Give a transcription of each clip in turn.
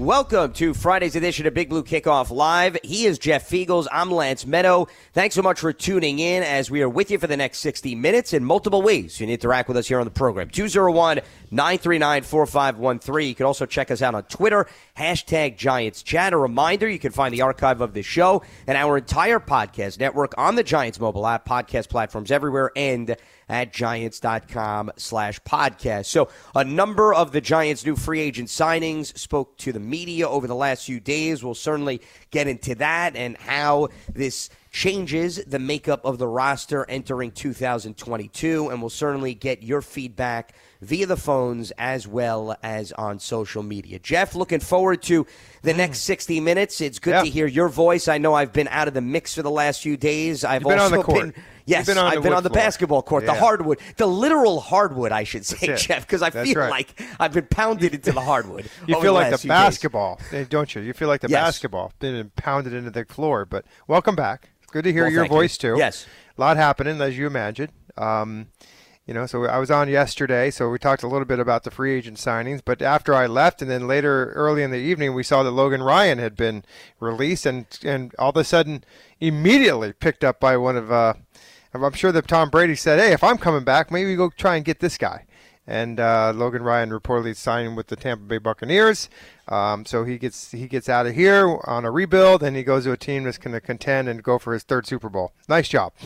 Welcome to Friday's edition of Big Blue Kickoff Live. He is Jeff Feagles. I'm Lance Medow. Thanks so much for tuning in as we are with you for the next 60 minutes in multiple ways. You can interact with us here on the program. 201 939 4513. You can also check us out on Twitter, hashtag Giants Chat. A reminder you can find the archive of the show and our entire podcast network on the Giants mobile app, podcast platforms everywhere, and at giants.com slash podcast. So a number of the Giants' new free agent signings spoke to the media over the last few days. We'll certainly get into that and how this changes the makeup of the roster entering 2022. And we'll certainly get your feedback via the phones as well as on social media. Jeff, looking forward to the next 60 minutes. It's good Yeah. to hear your voice. I know I've been out of the mix for the last few days. I've been on also the court. been Yes, been I've been on the floor. basketball court, the hardwood, the literal hardwood, I should say, Jeff, because I That's feel right. like I've been pounded into the hardwood. You feel like the few days. basketball, eh, don't you? You feel like the Yes. basketball been pounded into the floor. But welcome back. Good to hear Well, your thank you. voice too. Yes. a lot happening as you imagined. Um, you know, so I was on yesterday, so we talked a little bit about the free agent signings. But after I left, and then later, early in the evening, we saw that Logan Ryan had been released, and and all of a sudden, immediately picked up by one of. Uh, I'm sure that Tom Brady said, "Hey, if I'm coming back, maybe go try and get this guy." And uh, Logan Ryan reportedly signing with the Tampa Bay Buccaneers, um, so he gets he gets out of here on a rebuild, and he goes to a team that's going to contend and go for his third Super Bowl. Nice job.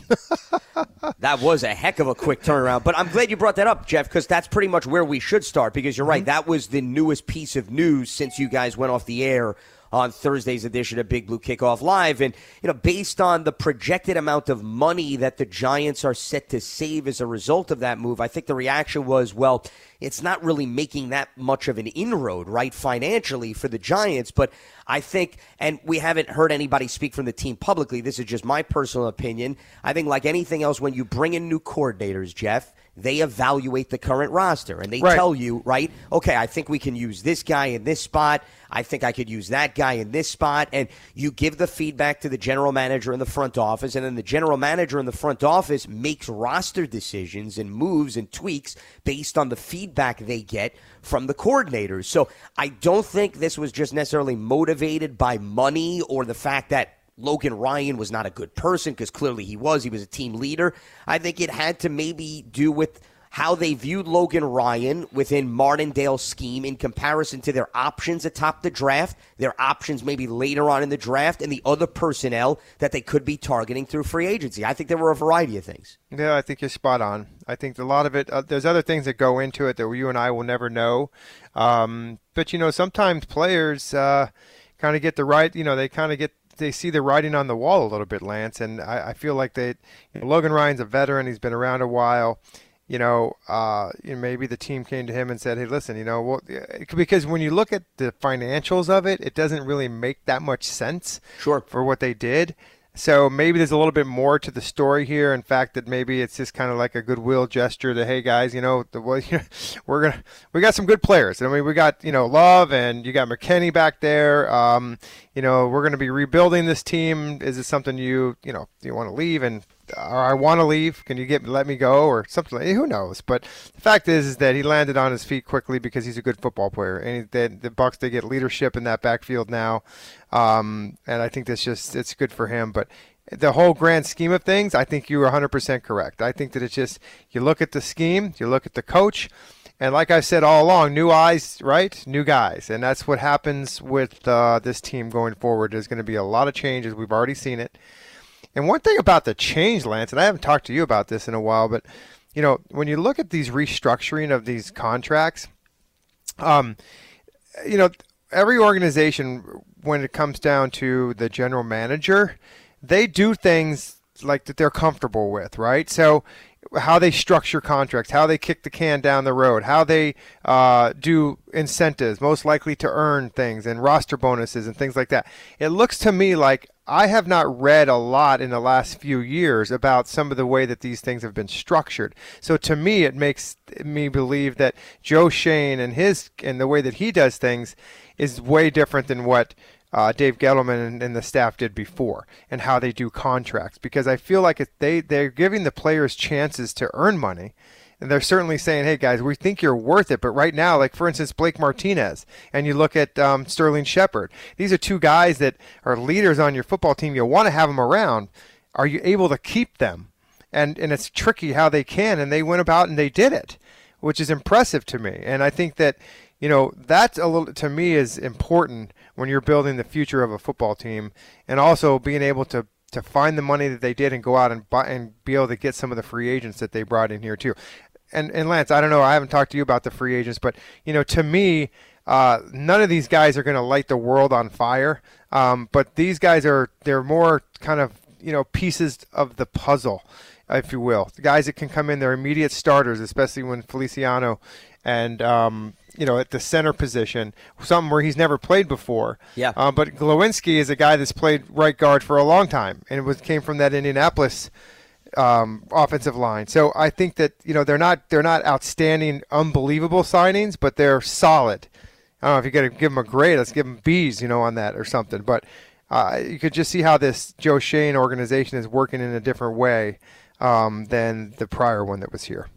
That was a heck of a quick turnaround. But I'm glad you brought that up, Jeff, because that's pretty much where we should start. Because you're Mm-hmm. right, that was the newest piece of news since you guys went off the air on Thursday's edition of Big Blue Kickoff Live. And, you know, based on the projected amount of money that the Giants are set to save as a result of that move, I think the reaction was, well, it's not really making that much of an inroad, right, financially for the Giants. But I think, and we haven't heard anybody speak from the team publicly, this is just my personal opinion. I think, like anything else, when you bring in new coordinators, Jeff, they evaluate the current roster and they Right. tell you, right, okay, I think we can use this guy in this spot. I think I could use that guy in this spot. And you give the feedback to the general manager in the front office, and then the general manager in the front office makes roster decisions and moves and tweaks based on the feedback they get from the coordinators. So I don't think this was just necessarily motivated by money or the fact that Logan Ryan was not a good person because clearly he was. He was a team leader. I think it had to maybe do with how they viewed Logan Ryan within Martindale's scheme in comparison to their options atop the draft, their options maybe later on in the draft, and the other personnel that they could be targeting through free agency. I think there were a variety of things. Yeah, I think you're spot on. I think a lot of it, uh, there's other things that go into it that you and I will never know. Um, but, you know, sometimes players uh, kind of get the right, you know, they kind of get, they see the writing on the wall a little bit, Lance. And I, I feel like they, you know, Logan Ryan's a veteran. He's been around a while. You know, uh, you know, maybe the team came to him and said, "Hey, listen, you know, well, because when you look at the financials of it, it doesn't really make that much sense Sure. for what they did. So maybe there's a little bit more to the story here. In fact, that maybe it's just kind of like a goodwill gesture that, hey guys, you know, the, we're gonna we got some good players. I mean, we got you know Love and you got McKinney back there. Um, you know, we're gonna be rebuilding this team. Is it something you you know you want to leave and or I want to leave? Can you get let me go or something? Like, who knows? But the fact is, is that he landed on his feet quickly because he's a good football player, and he, the, Bucks they get leadership in that backfield now, um, and I think that's just it's good for him. But the whole grand scheme of things, I think you're 100% correct. I think that it's just you look at the scheme, you look at the coach. And like I said all along, new eyes, right? New guys. And that's what happens with uh, this team going forward. There's going to be a lot of changes. We've already seen it. And one thing about the change, Lance, and I haven't talked to you about this in a while, but you know, when you look at these restructuring of these contracts, um, you know, every organization, when it comes down to the general manager, they do things like that they're comfortable with, right? So, how they structure contracts, how they kick the can down the road, how they uh, do incentives, most likely to earn things, and roster bonuses and things like that. It looks to me like I have not read a lot in the last few years about some of the way that these things have been structured. So to me, it makes me believe that Joe Schoen and his and the way that he does things is way different than what uh, Dave Gettleman and, and, the staff did before, and how they do contracts. Because I feel like they they're giving the players chances to earn money, and they're certainly saying, "Hey guys, we think you're worth it." But right now, like for instance, Blake Martinez, and you look at um, Sterling Shepard. These are two guys that are leaders on your football team. You want to have them around. Are you able to keep them? And and it's tricky how they can, and they went about and they did it, which is impressive to me. And I think that you know that's a little to me is important when you're building the future of a football team, and also being able to to find the money that they did and go out and buy and be able to get some of the free agents that they brought in here too. And and Lance, I don't know, I haven't talked to you about the free agents, but you know, to me, uh, none of these guys are going to light the world on fire. Um, but these guys are they're more kind of you know pieces of the puzzle, if you will. The guys that can come in, they're immediate starters, especially when Feliciano and um, you know, at the center position, something where he's never played before. Yeah. Uh, but Glowinski is a guy that's played right guard for a long time, and it was came from that Indianapolis um, offensive line. So I think that you know they're not they're not outstanding, unbelievable signings, but they're solid. I don't know if you got to give them a grade. Let's give them B's, you know, on that or something. But uh, you could just see how this Joe Schoen organization is working in a different way um, than the prior one that was here.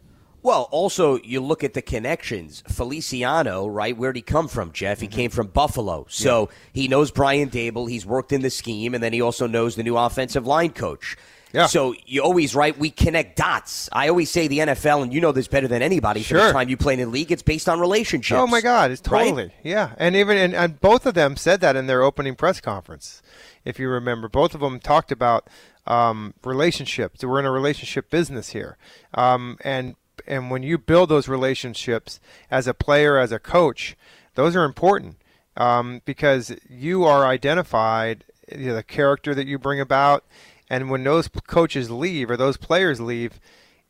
Well, also you look at the connections. Feliciano, right? Where'd he come from, Jeff? He mm-hmm. came from Buffalo, so yeah. he knows Brian Daboll. He's worked in the scheme, and then he also knows the new offensive line coach. Yeah. So you always right. We connect dots. I always say the NFL, and you know this better than anybody. Sure. For the time you played in the league, it's based on relationships. Oh my God, it's totally right? yeah. And even and, and both of them said that in their opening press conference, if you remember. Both of them talked about um, relationships. We're in a relationship business here, um, and and when you build those relationships as a player, as a coach, those are important um, because you are identified, you know, the character that you bring about, and when those coaches leave or those players leave,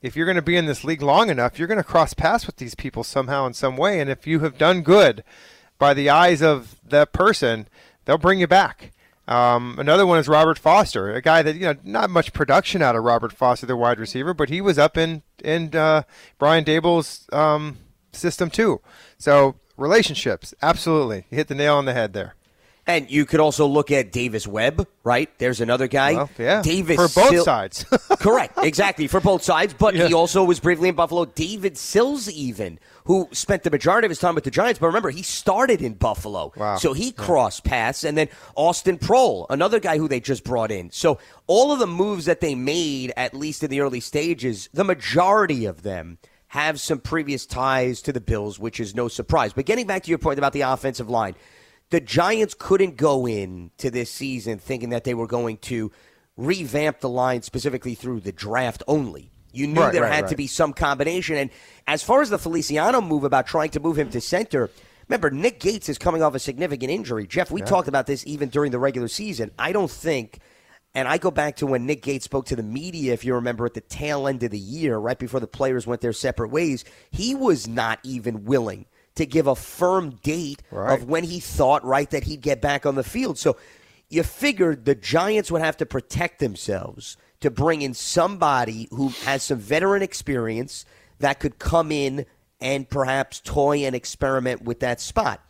if you're going to be in this league long enough, you're going to cross paths with these people somehow in some way, and if you have done good by the eyes of that person, they'll bring you back. Um, another one is Robert Foster, a guy that you know not much production out of Robert Foster, the wide receiver, but he was up in in uh, Brian Daboll's um, system too. So relationships, absolutely, you hit the nail on the head there. And you could also look at Davis Webb, right? There's another guy. Well, yeah. Davis for both Sil- sides. Correct, exactly for both sides. But Yeah. he also was briefly in Buffalo. David Sills, even who spent the majority of his time with the Giants. But remember, he started in Buffalo, Wow. so he crossed paths. And then Austin Proehl, another guy who they just brought in. So all of the moves that they made, at least in the early stages, the majority of them have some previous ties to the Bills, which is no surprise. But getting back to your point about the offensive line the Giants couldn't go in to this season thinking that they were going to revamp the line specifically through the draft only. You knew Right, there right, had to be some combination. And as far as the Feliciano move about trying to move him to center, remember, Nick Gates is coming off a significant injury. Jeff, we talked about this even during the regular season. I don't think. And I go back to when Nick Gates spoke to the media, if you remember, at the tail end of the year, right before the players went their separate ways. He was not even willing to give a firm date Right. of when he thought, right, that he'd get back on the field. So you figured the Giants would have to protect themselves to bring in somebody who has some veteran experience that could come in and perhaps toy and experiment with that spot.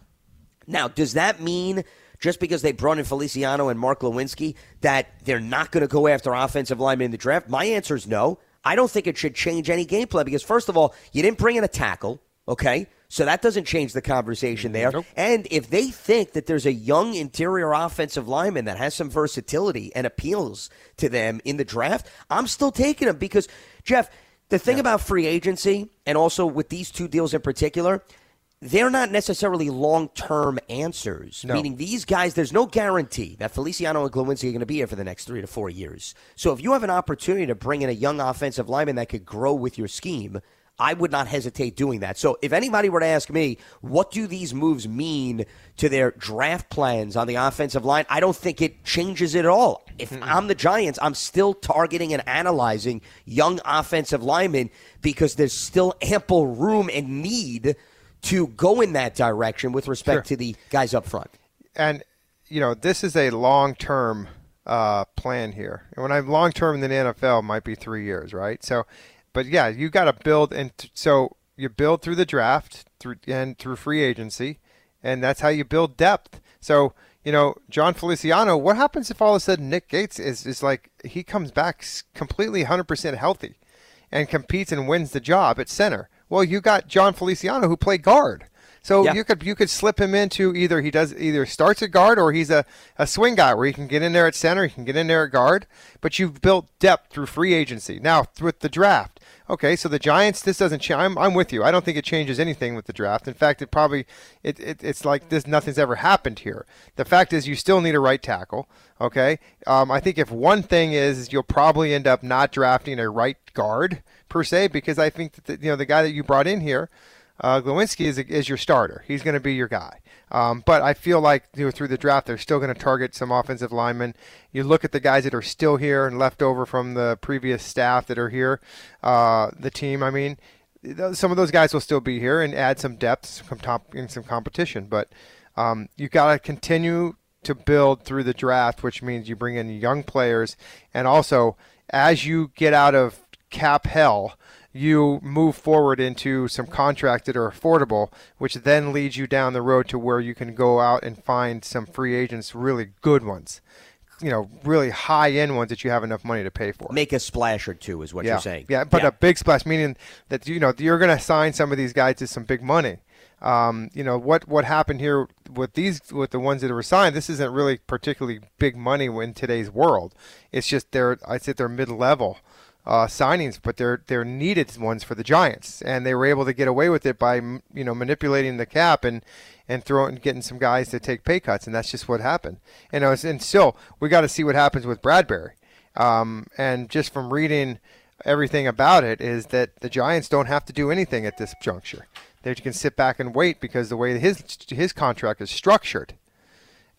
Now, does that mean just because they brought in Feliciano and Mark Glowinski that they're not going to go after offensive linemen in the draft? My answer is no. I don't think it should change any game plan because, first of all, you didn't bring in a tackle, okay? So that doesn't change the conversation there. And if they think that there's a young interior offensive lineman that has some versatility and appeals to them in the draft, I'm still taking him because, Jeff, the thing about free agency and also with these two deals in particular, they're not necessarily long term answers. No. Meaning these guys, there's no guarantee that Feliciano and Glowinski are going to be here for the next three to four years. So if you have an opportunity to bring in a young offensive lineman that could grow with your scheme, I would not hesitate doing that. So if anybody were to ask me, what do these moves mean to their draft plans on the offensive line? I don't think it changes it at all. If I'm the Giants, I'm still targeting and analyzing young offensive linemen because there's still ample room and need to go in that direction with respect Sure. to the guys up front. and you know this is a long term uh, plan here. And when I'm long term in the NFL, it might be three years, right? So, but yeah, you got to build, and t- so you build through the draft through and through free agency, and that's how you build depth. So you know, Jon Feliciano, what happens if all of a sudden Nick Gates is, is like he comes back completely 100% healthy and competes and wins the job at center? Well, you got Jon Feliciano who played guard. So yeah. you could you could slip him into either he does either starts at guard or he's a, a swing guy where he can get in there at center, he can get in there at guard. But you've built depth through free agency. Now with the draft, Okay, so the Giants, this doesn't change. I'm, I'm with you. I don't think it changes anything with the draft. In fact, it probably it, it it's like this. Nothing's ever happened here. The fact is, you still need a right tackle. Okay, um, I think if one thing is, you'll probably end up not drafting a right guard per se because I think that the, you know the guy that you brought in here, uh, Glowinski is is your starter. He's going to be your guy. Um, but I feel like you know, through the draft, they're still going to target some offensive linemen. You look at the guys that are still here and left over from the previous staff that are here, uh, the team. I mean, some of those guys will still be here and add some depth, some top, in some competition. But um, you got to continue to build through the draft, which means you bring in young players, and also as you get out of cap hell you move forward into some contracts that are affordable, which then leads you down the road to where you can go out and find some free agents, really good ones. You know, really high end ones that you have enough money to pay for. Make a splash or two is what yeah. you're saying. Yeah, but yeah. a big splash, meaning that you know you're going to sign some of these guys to some big money. Um, you know what what happened here with these with the ones that were signed. This isn't really particularly big money in today's world. It's just they're I'd say they're mid level uh, signings, but they're they're needed ones for the Giants, and they were able to get away with it by you know manipulating the cap and and throwing getting some guys to take pay cuts, and that's just what happened. And was, and still we got to see what happens with Bradberry, Um, and just from reading everything about it, is that the Giants don't have to do anything at this juncture. They can sit back and wait because the way his his contract is structured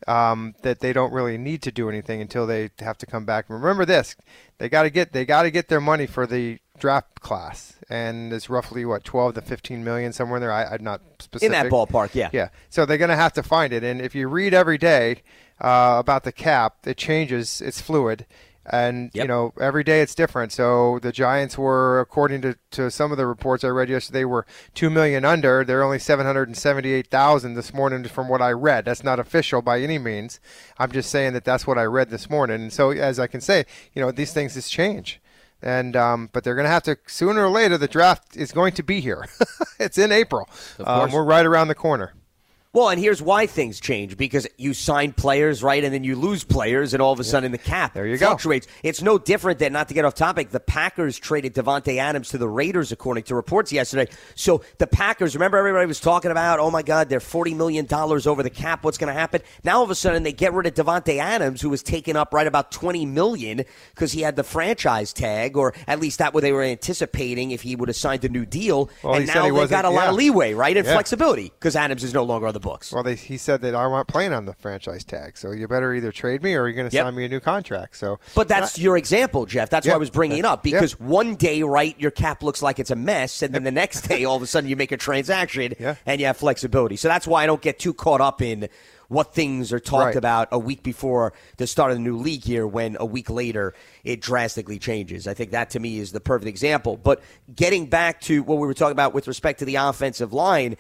um, that they don't really need to do anything until they have to come back. Remember this: they got to get they got to get their money for the draft class, and it's roughly what 12 to 15 million somewhere in there. I, am not specific in that ballpark. Yeah, yeah. So they're going to have to find it, and if you read every day uh, about the cap, it changes. It's fluid and yep. you know every day it's different. So the Giants were, according to, to some of the reports I read yesterday, were two million under. They're only seven hundred and seventy-eight thousand this morning, from what I read. That's not official by any means. I'm just saying that that's what I read this morning. And so, as I can say, you know, these things just change. And um, but they're going to have to sooner or later. The draft is going to be here. it's in April. Um, we're right around the corner. Well, and here's why things change because you sign players, right, and then you lose players, and all of a sudden the cap there you fluctuates. Go. It's no different than not to get off topic. The Packers traded Davante Adams to the Raiders, according to reports yesterday. So the Packers, remember everybody was talking about, oh my God, they're forty million dollars over the cap. What's going to happen? Now all of a sudden they get rid of Davante Adams, who was taken up right about twenty million because he had the franchise tag, or at least that what they were anticipating if he would have signed a new deal. Well, and now they got a yeah. lot of leeway, right, and yeah. flexibility because Adams is no longer on the the books. Well, they, he said that I want playing on the franchise tag, so you better either trade me or you're going to yep. sign me a new contract. So, but that's your example, Jeff. That's yep. why I was bringing it up because yep. one day, right, your cap looks like it's a mess, and then the next day, all of a sudden, you make a transaction yeah. and you have flexibility. So that's why I don't get too caught up in what things are talked right. about a week before the start of the new league year when a week later it drastically changes. I think that to me is the perfect example. But getting back to what we were talking about with respect to the offensive line,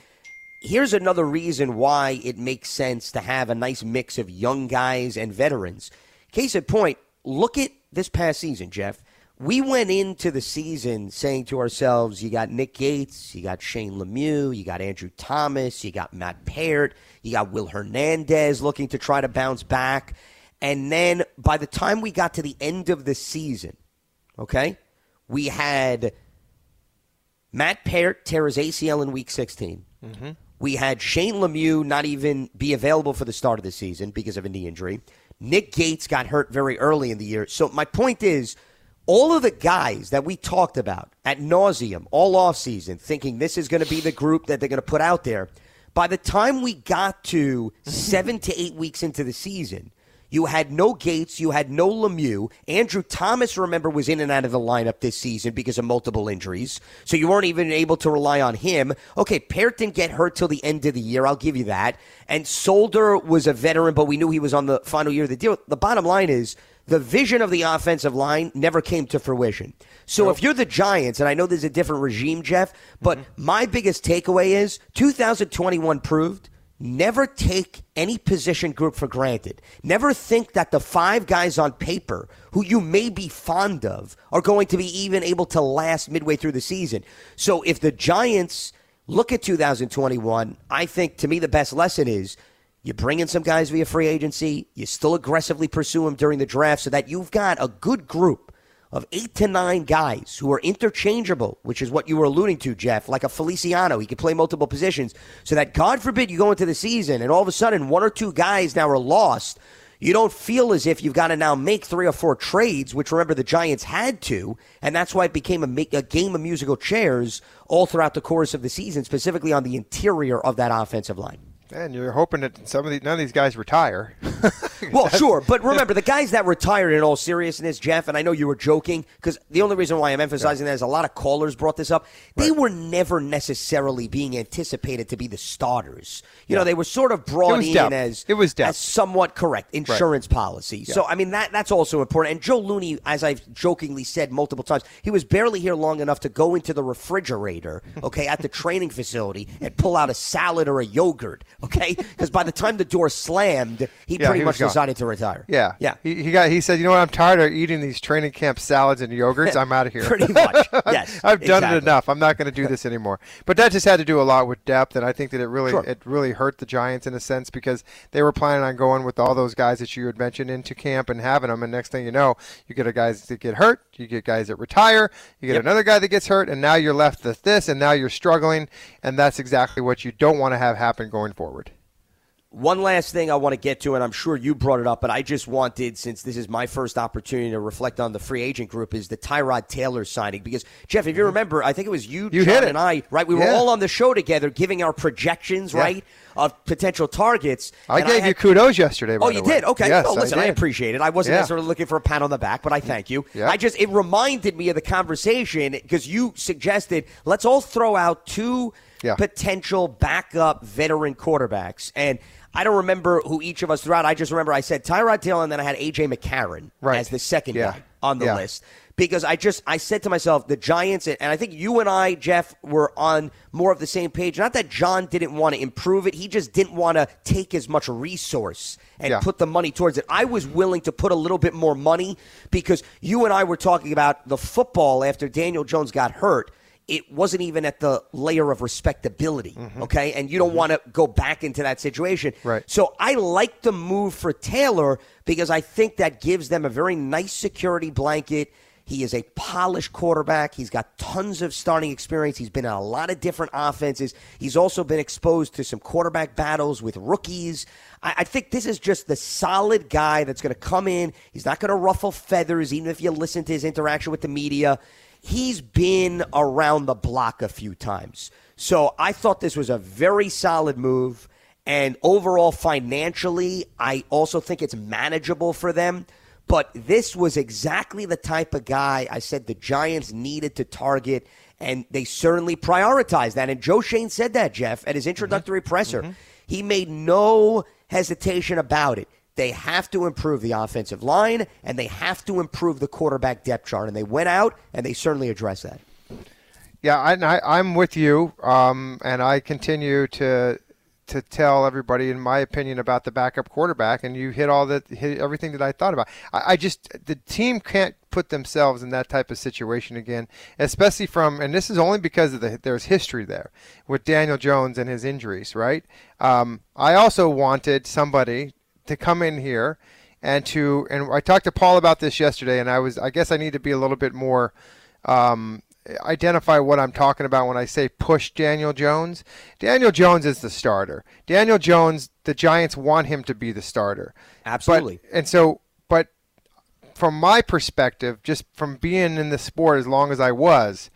here's another reason why it makes sense to have a nice mix of young guys and veterans. Case in point, look at this past season, Jeff. We went into the season saying to ourselves, you got Nick Gates, you got Shane Lemieux, you got Andrew Thomas, you got Matt Peart, you got Will Hernandez looking to try to bounce back. And then by the time we got to the end of the season, okay, we had Matt Peart tear his ACL in week 16. Mm-hmm. We had Shane Lemieux not even be available for the start of the season because of a knee injury. Nick Gates got hurt very early in the year. So my point is, all of the guys that we talked about at nauseum all off season, thinking this is going to be the group that they're going to put out there, by the time we got to seven to eight weeks into the season, you had no Gates. You had no Lemieux. Andrew Thomas, remember, was in and out of the lineup this season because of multiple injuries. So you weren't even able to rely on him. Okay, Peart didn't get hurt till the end of the year. I'll give you that. And Solder was a veteran, but we knew he was on the final year of the deal. The bottom line is the vision of the offensive line never came to fruition. So if you're the Giants, and I know there's a different regime, Jeff, but Mm-hmm. my biggest takeaway is 2021 proved never take any position group for granted. Never think that the five guys on paper who you may be fond of are going to be even able to last midway through the season. So if the Giants look at 2021, I think to me the best lesson is you bring in some guys via free agency, you still aggressively pursue them during the draft so that you've got a good group of eight to nine guys who are interchangeable, which is what you were alluding to, Jeff, like a Feliciano. He can play multiple positions. So that, God forbid, you go into the season and all of a sudden one or two guys now are lost. You don't feel as if you've got to now make three or four trades, which remember the Giants had to, and that's why it became a, a game of musical chairs all throughout the course of the season, specifically on the interior of that offensive line. And you're hoping that some of these, none of these guys retire. Well, sure, but remember the guys that retired in all seriousness, Jeff, and I know you were joking because the only reason why I'm emphasizing that is a lot of callers brought this up. They were never necessarily being anticipated to be the starters. You know, they were sort of brought in depth. as It was depth. as somewhat correct insurance policy. So I mean that that's also important. And Joe Looney, as I've jokingly said multiple times, he was barely here long enough to go into the refrigerator, okay, at the training facility and pull out a salad or a yogurt, okay? Because by the time the door slammed, he Yeah, pretty he much decided to retire. Yeah, yeah. He, he got. He said, "You know what? I'm tired of eating these training camp salads and yogurts. I'm out of here. Pretty much, yes, I've done exactly. it enough. I'm not going to do this anymore." But that just had to do a lot with depth, and I think that it really Sure. it really hurt the Giants in a sense because they were planning on going with all those guys that you had mentioned into camp and having them, and next thing you know, you get a guys that get hurt, you get guys that retire, you get Yep. another guy that gets hurt, and now you're left with this, and now you're struggling, and that's exactly what you don't want to have happen going forward. One last thing I want to get to, and I'm sure you brought it up, but I just wanted, since this is my first opportunity to reflect on the free agent group, is the Tyrod Taylor signing. Because, Jeff, if you remember, I think it was you, Mm-hmm. You John, and I, right? We were Yeah. all on the show together giving our projections, Yeah. right, of potential targets. I gave you had- kudos yesterday. Oh, you way. did? Okay. Yes, no, listen, I, did. appreciate it. I wasn't Yeah. necessarily looking for a pat on the back, but I thank you. Yeah. I just, it reminded me of the conversation because you suggested let's all throw out two potential backup veteran quarterbacks. And I don't remember who each of us threw out. I just remember I said Tyrod Taylor and then I had A.J. McCarron Right. as the second Yeah. guy on the Yeah. list. Because I just I said to myself, the Giants and I think you and I, Jeff, were on more of the same page. Not that John didn't want to improve it, he just didn't want to take as much resource and Yeah. put the money towards it. I was willing to put a little bit more money because you and I were talking about the football after Daniel Jones got hurt. It wasn't even at the layer of respectability, mm-hmm. okay? And you don't mm-hmm. want to go back into that situation. Right. So I like the move for Taylor because I think that gives them a very nice security blanket. He is a polished quarterback. He's got tons of starting experience. He's been in a lot of different offenses. He's also been exposed to some quarterback battles with rookies. I, I think this is just the solid guy that's going to come in. He's not going to ruffle feathers, even if you listen to his interaction with the media. He's been around the block a few times. So I thought this was a very solid move. And overall, financially, I also think it's manageable for them. But this was exactly the type of guy I said the Giants needed to target, and they certainly prioritized that. And Joe Schoen said that, Jeff, at his introductory mm-hmm. presser. Mm-hmm. He made no hesitation about it. They have to improve the offensive line, and they have to improve the quarterback depth chart. And they went out, and they certainly addressed that. Yeah, I, I'm with you, um, and I continue to to tell everybody, in my opinion, about the backup quarterback, and you hit all that, hit everything that I thought about. I, I just the team can't put themselves in that type of situation again, especially from, and this is only because of the there's history there with Daniel Jones and his injuries, right? Um, I also wanted somebody to come in here and to, and I talked to Paul about this yesterday, and I was, I guess I need to be a little bit more. Um, identify what I'm talking about when I say push Daniel Jones. Daniel Jones is the starter. Daniel Jones, the Giants want him to be the starter. Absolutely. But, and so, but from my perspective, just from being in the sport as long as I was,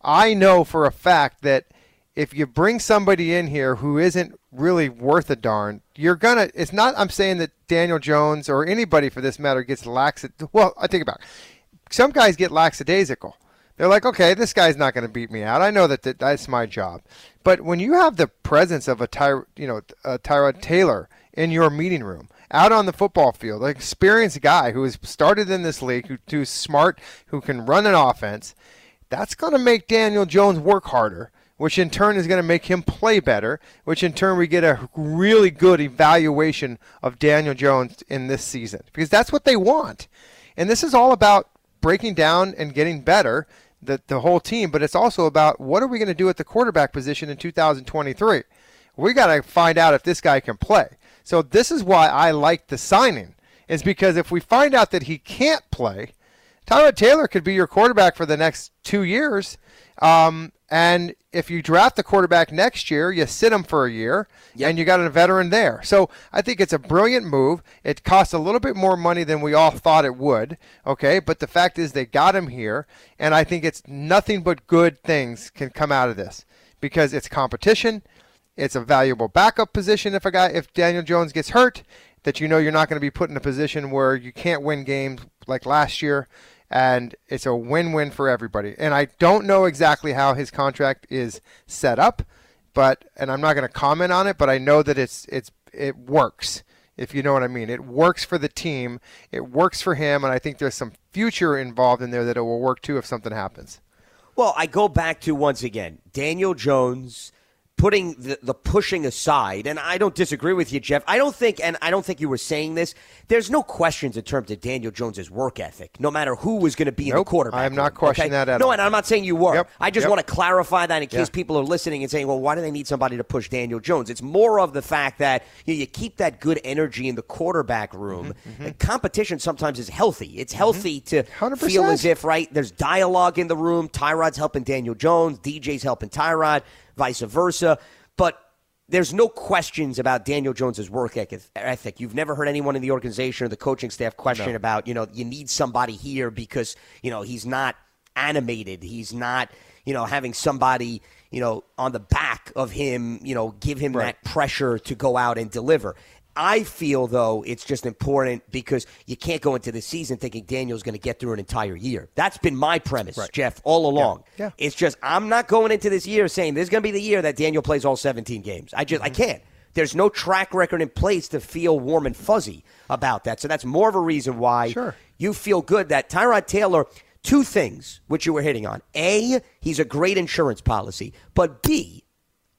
I know for a fact that if you bring somebody in here who isn't really worth a darn, you're gonna. It's not. I'm saying that Daniel Jones or anybody for this matter gets lax. Well, I think about. It. Some guys get lackadaisical. They're like, okay, this guy's not going to beat me out. I know that, that that's my job. But when you have the presence of a Ty, you know, a Tyrod Taylor in your meeting room, out on the football field, an experienced guy who has started in this league, who, who's smart, who can run an offense, that's going to make Daniel Jones work harder which in turn is going to make him play better, which in turn we get a really good evaluation of Daniel Jones in this season because that's what they want. And this is all about breaking down and getting better the, the whole team, but it's also about what are we going to do at the quarterback position in 2023. We got to find out if this guy can play. So this is why I like the signing is because if we find out that he can't play, Tyrod Taylor could be your quarterback for the next two years. Um, and if you draft the quarterback next year, you sit him for a year, yep. and you got a veteran there. So I think it's a brilliant move. It costs a little bit more money than we all thought it would. Okay, but the fact is they got him here, and I think it's nothing but good things can come out of this because it's competition. It's a valuable backup position if a guy if Daniel Jones gets hurt, that you know you're not going to be put in a position where you can't win games like last year and it's a win-win for everybody. And I don't know exactly how his contract is set up, but and I'm not going to comment on it, but I know that it's it's it works. If you know what I mean, it works for the team. It works for him, and I think there's some future involved in there that it will work too if something happens. Well, I go back to once again Daniel Jones putting the, the pushing aside, and I don't disagree with you, Jeff. I don't think, and I don't think you were saying this. There's no questions in terms of Daniel Jones's work ethic, no matter who was going to be nope, in the quarterback. I'm not questioning okay? that at no, all. No, and I'm not saying you were. Yep, I just yep. want to clarify that in case yeah. people are listening and saying, "Well, why do they need somebody to push Daniel Jones?" It's more of the fact that you, know, you keep that good energy in the quarterback room. Mm-hmm, mm-hmm. competition sometimes is healthy. It's healthy mm-hmm. to 100%. feel as if right there's dialogue in the room. Tyrod's helping Daniel Jones. DJ's helping Tyrod. Vice versa. But there's no questions about Daniel Jones's work ethic. You've never heard anyone in the organization or the coaching staff question no. about, you know, you need somebody here because, you know, he's not animated. He's not, you know, having somebody, you know, on the back of him, you know, give him right. that pressure to go out and deliver. I feel though it's just important because you can't go into the season thinking Daniel's going to get through an entire year. That's been my premise, right. Jeff, all along. Yeah. yeah. It's just I'm not going into this year saying this is going to be the year that Daniel plays all 17 games. I just mm-hmm. I can't. There's no track record in place to feel warm and fuzzy about that. So that's more of a reason why sure. you feel good that Tyrod Taylor two things which you were hitting on. A, he's a great insurance policy, but B,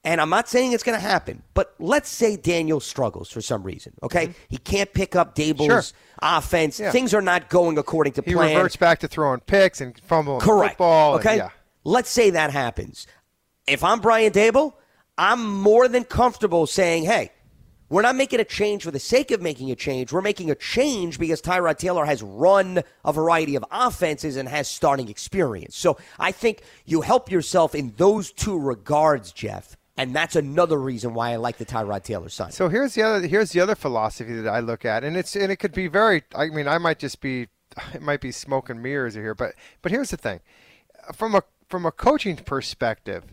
and I'm not saying it's going to happen, but let's say Daniel struggles for some reason. Okay, mm-hmm. he can't pick up Daboll's sure. offense. Yeah. Things are not going according to he plan. He reverts back to throwing picks and fumbling Correct. football. Okay, and, yeah. let's say that happens. If I'm Brian Daboll, I'm more than comfortable saying, "Hey, we're not making a change for the sake of making a change. We're making a change because Tyrod Taylor has run a variety of offenses and has starting experience. So I think you help yourself in those two regards, Jeff. And that's another reason why I like the Tyrod Taylor sign. So here's the other here's the other philosophy that I look at, and it's and it could be very. I mean, I might just be, it might be smoke and mirrors here, but but here's the thing, from a from a coaching perspective,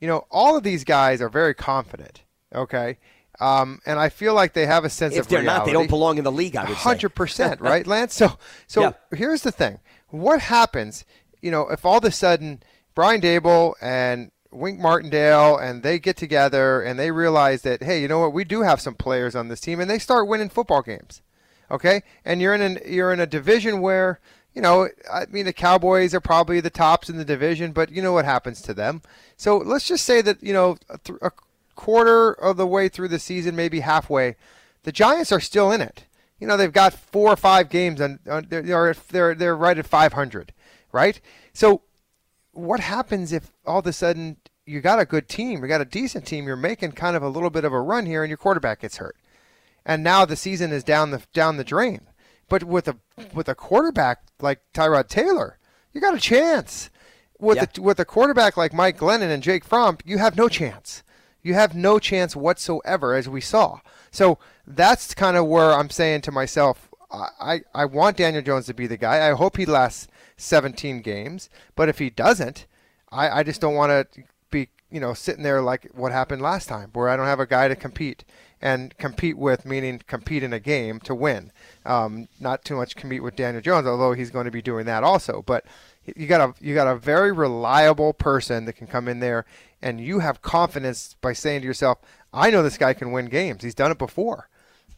you know, all of these guys are very confident. Okay. Um, and I feel like they have a sense if of they're reality. not, they don't belong in the league. I would hundred percent, right, Lance? So, so Yeah. here's the thing: what happens, you know, if all of a sudden Brian Daboll and Wink Martindale and they get together and they realize that, hey, you know what, we do have some players on this team, and they start winning football games, okay? And you're in an, you're in a division where, you know, I mean, the Cowboys are probably the tops in the division, but you know what happens to them. So let's just say that you know a, th- a quarter of the way through the season, maybe halfway, the Giants are still in it. You know, they've got four or five games, and they're, they're they're they're right at 500, right? So what happens if all of a sudden you got a good team, you got a decent team, you're making kind of a little bit of a run here, and your quarterback gets hurt, and now the season is down the down the drain. But with a with a quarterback like Tyrod Taylor, you got a chance. With Yeah. a, with a quarterback like Mike Glennon and Jake Fromm, you have no chance. You have no chance whatsoever, as we saw. So that's kind of where I'm saying to myself, I, I, I want Daniel Jones to be the guy. I hope he lasts 17 games. But if he doesn't, I, I just don't want to be, you know, sitting there like what happened last time, where I don't have a guy to compete and compete with, meaning compete in a game to win. Um, not too much compete with Daniel Jones, although he's going to be doing that also. But you got a you got a very reliable person that can come in there, and you have confidence by saying to yourself, "I know this guy can win games. He's done it before."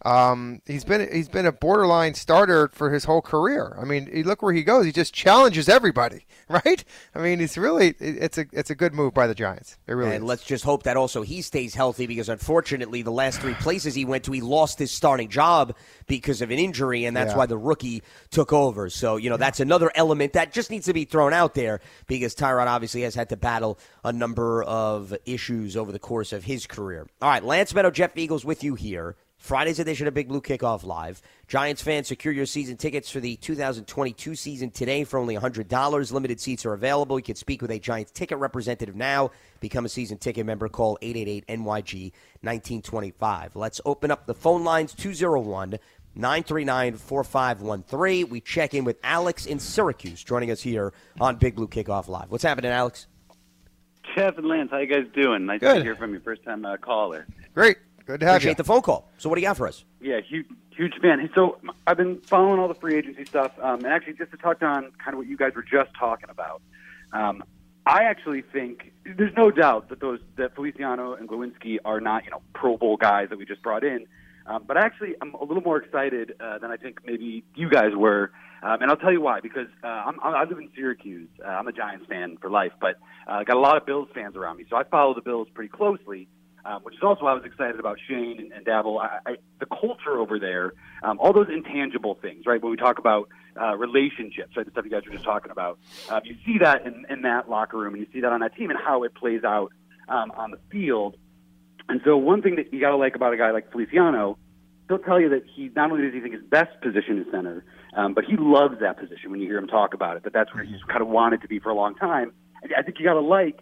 Um, he's been he's been a borderline starter for his whole career. I mean, look where he goes; he just challenges everybody, right? I mean, it's really it's a it's a good move by the Giants. It really. And is. let's just hope that also he stays healthy because unfortunately, the last three places he went to, he lost his starting job because of an injury, and that's Yeah. why the rookie took over. So you know that's another element that just needs to be thrown out there because Tyrod obviously has had to battle a number of issues over the course of his career. All right, Lance Medow, Jeff Feagles with you here. Friday's edition of Big Blue Kickoff Live. Giants fans, secure your season tickets for the 2022 season today for only $100. Limited seats are available. You can speak with a Giants ticket representative now. Become a season ticket member. Call 888-NYG 1925. Let's open up the phone lines 201 939 4513. We check in with Alex in Syracuse joining us here on Big Blue Kickoff Live. What's happening, Alex? Jeff and Lance, how you guys doing? Nice Good. to hear from you. First time uh, caller. Great, good to have Appreciate you. the phone call. So, what do you got for us? Yeah, huge, huge fan. So I've been following all the free agency stuff, um, and actually just to touch on kind of what you guys were just talking about. Um, I actually think there's no doubt that those that Feliciano and Glowinski are not you know Pro Bowl guys that we just brought in. Um, but actually, I'm a little more excited uh, than I think maybe you guys were, um, and I'll tell you why. Because uh, I'm, I live in Syracuse. Uh, I'm a Giants fan for life, but uh, got a lot of Bills fans around me, so I follow the Bills pretty closely. Um, which is also why I was excited about Schoen and, and Daboll. I, I, the culture over there, um, all those intangible things, right? When we talk about uh, relationships, right? The stuff you guys were just talking about, um, you see that in, in that locker room, and you see that on that team, and how it plays out um, on the field. And so, one thing that you got to like about a guy like Feliciano, he'll tell you that he not only does he think his best position is center, um, but he loves that position. When you hear him talk about it, that that's where he's kind of wanted to be for a long time. And I think you got to like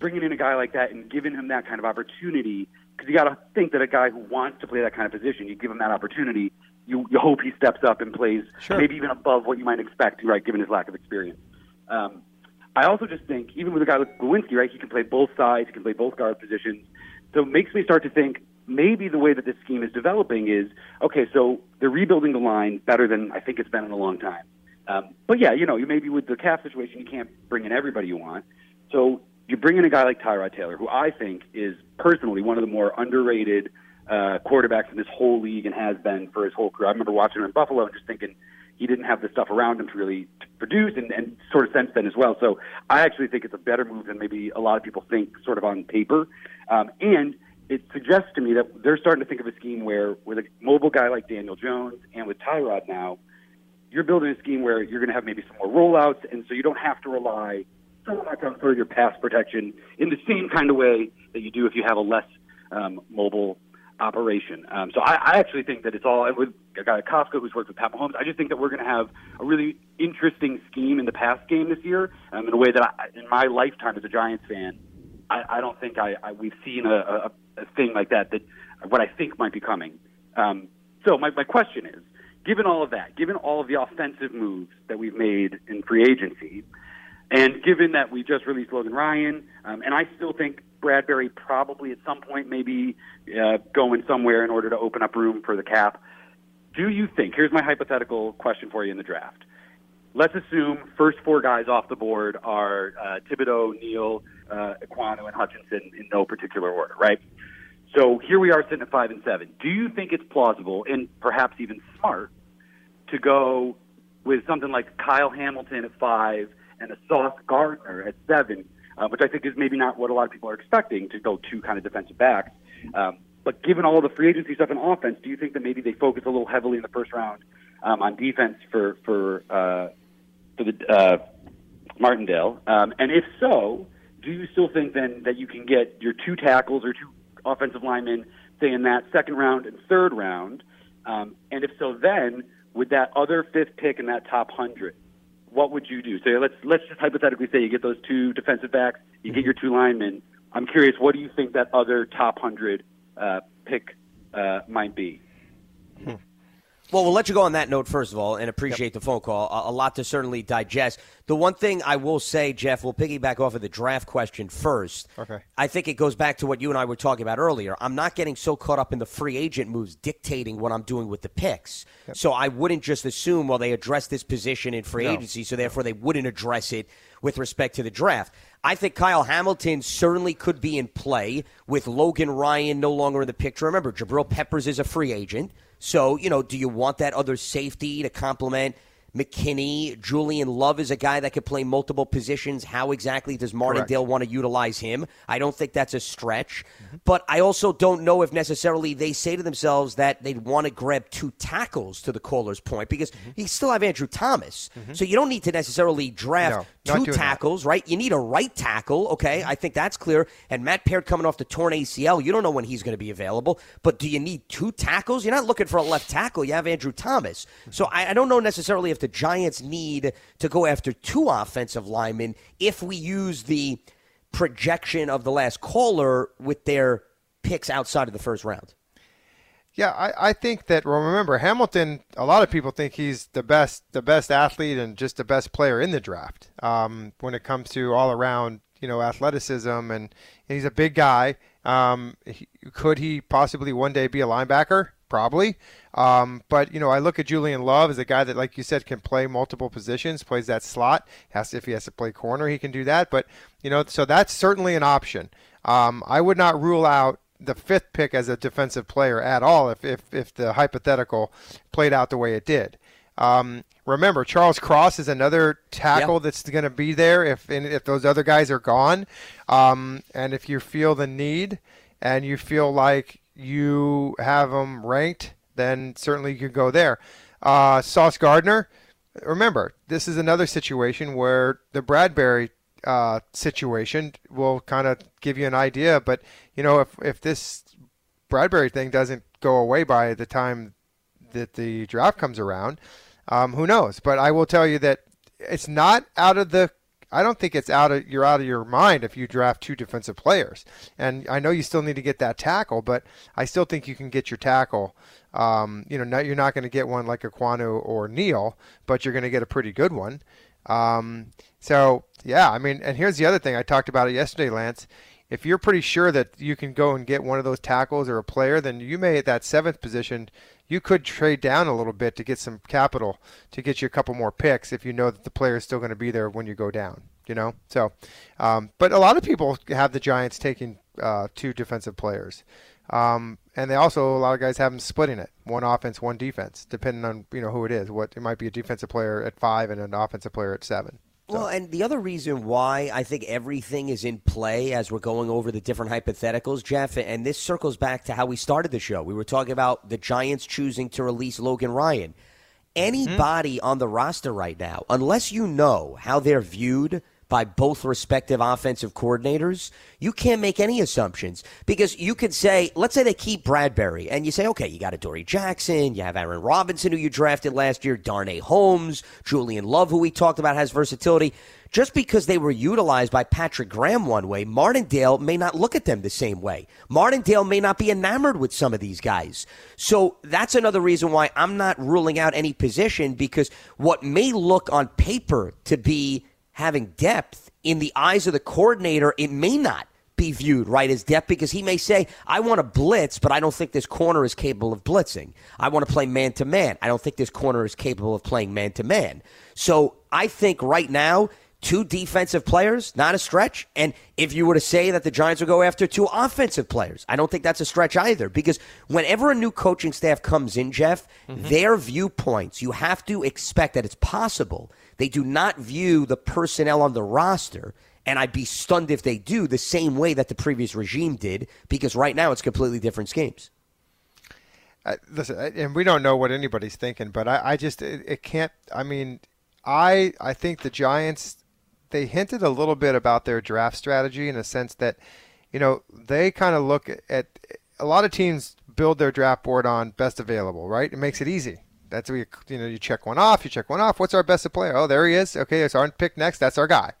bringing in a guy like that and giving him that kind of opportunity because you got to think that a guy who wants to play that kind of position, you give him that opportunity. You, you hope he steps up and plays maybe even above what you might expect, right, given his lack of experience. Um, I also just think, even with a guy like Glowinski, right, he can play both sides, he can play both guard positions. So it makes me start to think maybe the way that this scheme is developing is okay. So they're rebuilding the line better than I think it's been in a long time. Um, but yeah, you know, you maybe with the cap situation, you can't bring in everybody you want. So you bring in a guy like Tyrod Taylor, who I think is personally one of the more underrated uh, quarterbacks in this whole league and has been for his whole career. I remember watching him in Buffalo and just thinking he didn't have the stuff around him to really to produce, and, and sort of since then as well. So I actually think it's a better move than maybe a lot of people think, sort of on paper. Um, and it suggests to me that they're starting to think of a scheme where, with a mobile guy like Daniel Jones and with Tyrod now, you're building a scheme where you're going to have maybe some more rollouts, and so you don't have to rely so much on sort of your pass protection in the same kind of way that you do if you have a less um, mobile operation. Um, so I, I actually think that it's all with a guy Kafka who's worked with Pat Mahomes. I just think that we're going to have a really interesting scheme in the pass game this year um, in a way that I, in my lifetime as a Giants fan, I, I don't think I, I we've seen a, a, a thing like that. That what I think might be coming. Um, so my, my question is, given all of that, given all of the offensive moves that we've made in free agency, and given that we just released Logan Ryan, um, and I still think Bradberry probably at some point maybe uh, going somewhere in order to open up room for the cap. Do you think? Here's my hypothetical question for you in the draft. Let's assume first four guys off the board are uh, Thibodeaux, Neal, uh, Ekwonu, and Hutchinson in no particular order, right? So here we are sitting at five and seven. Do you think it's plausible and perhaps even smart to go with something like Kyle Hamilton at five and a Sauce Gardner at seven, uh, which I think is maybe not what a lot of people are expecting to go two kind of defensive backs. Um, but given all the free agency stuff in offense, do you think that maybe they focus a little heavily in the first round um, on defense for for uh, for the uh, Martindale? Um, and if so, do you still think then that you can get your two tackles or two offensive linemen, say in that second round and third round? Um, and if so, then with that other fifth pick in that top hundred, what would you do? So let's let's just hypothetically say you get those two defensive backs, you get your two linemen. I'm curious, what do you think that other top hundred uh, pick uh, might be? Well, we'll let you go on that note first of all, and appreciate the phone call. A, a, lot to certainly digest. The one thing I will say, Jeff, we'll piggyback off of the draft question first. Okay. I think it goes back to what you and I were talking about earlier. I'm not getting so caught up in the free agent moves dictating what I'm doing with the picks. Yep. So I wouldn't just assume, well, they address this position in free no. agency, so therefore they wouldn't address it with respect to the draft. I think Kyle Hamilton certainly could be in play with Logan Ryan no longer in the picture. Remember, Jabril Peppers is a free agent. So, you know, do you want that other safety to complement McKinney? Julian Love is a guy that could play multiple positions. How exactly does Martindale want to utilize him? I don't think that's a stretch. Mm-hmm. But I also don't know if necessarily they say to themselves that they'd want to grab two tackles to the caller's point because mm-hmm. you still have Andrew Thomas. Mm-hmm. So you don't need to necessarily draft no two tackles, that. right? You need a right tackle, okay? I think that's clear. And Matt Peart coming off the torn ACL, you don't know when he's going to be available. But do you need two tackles? You're not looking for a left tackle. You have Andrew Thomas. So I, I don't know necessarily if the Giants need to go after two offensive linemen if we use the projection of the last caller with their picks outside of the first round. Yeah, I, I think that. Well, remember Hamilton. A lot of people think he's the best, the best athlete, and just the best player in the draft. Um, when it comes to all around, you know, athleticism, and, and he's a big guy. Um, he, could he possibly one day be a linebacker? Probably. Um, but you know, I look at Julian Love as a guy that, like you said, can play multiple positions, plays that slot. Has to, if he has to play corner, he can do that. But you know, so that's certainly an option. Um, I would not rule out the fifth pick as a defensive player at all if, if, if the hypothetical played out the way it did. Um, remember, Charles Cross is another tackle yep. that's going to be there if if those other guys are gone. Um, and if you feel the need and you feel like you have them ranked, then certainly you could go there. Uh, Sauce Gardner, remember, this is another situation where the Bradberry uh, situation will kind of give you an idea. But you know, if if this Bradberry thing doesn't go away by the time that the draft comes around, um, who knows? But I will tell you that it's not out of the. I don't think it's out of you're out of your mind if you draft two defensive players. And I know you still need to get that tackle, but I still think you can get your tackle. Um, you know, not, you're not going to get one like Ekwonu or Neal, but you're going to get a pretty good one. Um, so yeah, I mean, and here's the other thing I talked about it yesterday, Lance. If you're pretty sure that you can go and get one of those tackles or a player, then you may at that seventh position, you could trade down a little bit to get some capital to get you a couple more picks if you know that the player is still going to be there when you go down. You know, so, um, but a lot of people have the Giants taking uh, two defensive players. Um, and they also a lot of guys have them splitting it, one offense, one defense, depending on you know who it is. What it might be a defensive player at five and an offensive player at seven. Well, and the other reason why I think everything is in play as we're going over the different hypotheticals, Jeff, and this circles back to how we started the show. We were talking about the Giants choosing to release Logan Ryan. Anybody mm-hmm. on the roster right now, unless you know how they're viewed by both respective offensive coordinators, you can't make any assumptions because you could say, let's say they keep Bradberry and you say, okay, you got Adoree' Jackson, you have Aaron Robinson, who you drafted last year, Darnay Holmes, Julian Love, who we talked about has versatility. Just because they were utilized by Patrick Graham one way, Martindale may not look at them the same way. Martindale may not be enamored with some of these guys. So that's another reason why I'm not ruling out any position because what may look on paper to be having depth in the eyes of the coordinator, it may not be viewed right as depth because he may say, I want to blitz, but I don't think this corner is capable of blitzing. I want to play man to man. I don't think this corner is capable of playing man to man. So I think right now, two defensive players, not a stretch. And if you were to say that the Giants would go after two offensive players, I don't think that's a stretch either. Because whenever a new coaching staff comes in, Jeff, mm-hmm. their viewpoints, you have to expect that it's possible they do not view the personnel on the roster, and I'd be stunned if they do the same way that the previous regime did, because right now it's completely different schemes. Uh, listen, and we don't know what anybody's thinking, but I, I just it, it can't. I mean, I I think the Giants they hinted a little bit about their draft strategy in a sense that, you know, they kind of look at a lot of teams build their draft board on best available, right? It makes it easy. That's you, you know you check one off. You check one off. What's our best player? Oh, there he is. Okay, it's our pick next. That's our guy.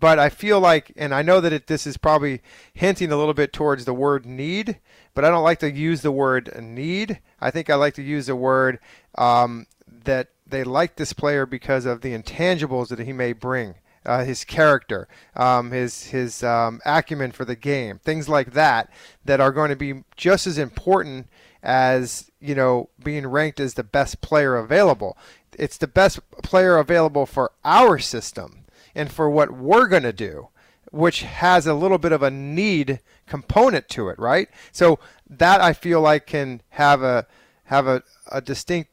But I feel like, and I know that it, this is probably hinting a little bit towards the word need, but I don't like to use the word need. I think I like to use the word um, that they like this player because of the intangibles that he may bring. Uh, his character, um, his his um, acumen for the game, things like that, that are going to be just as important as you know being ranked as the best player available. It's the best player available for our system and for what we're going to do, which has a little bit of a need component to it, right? So that I feel like can have a have a, a distinct,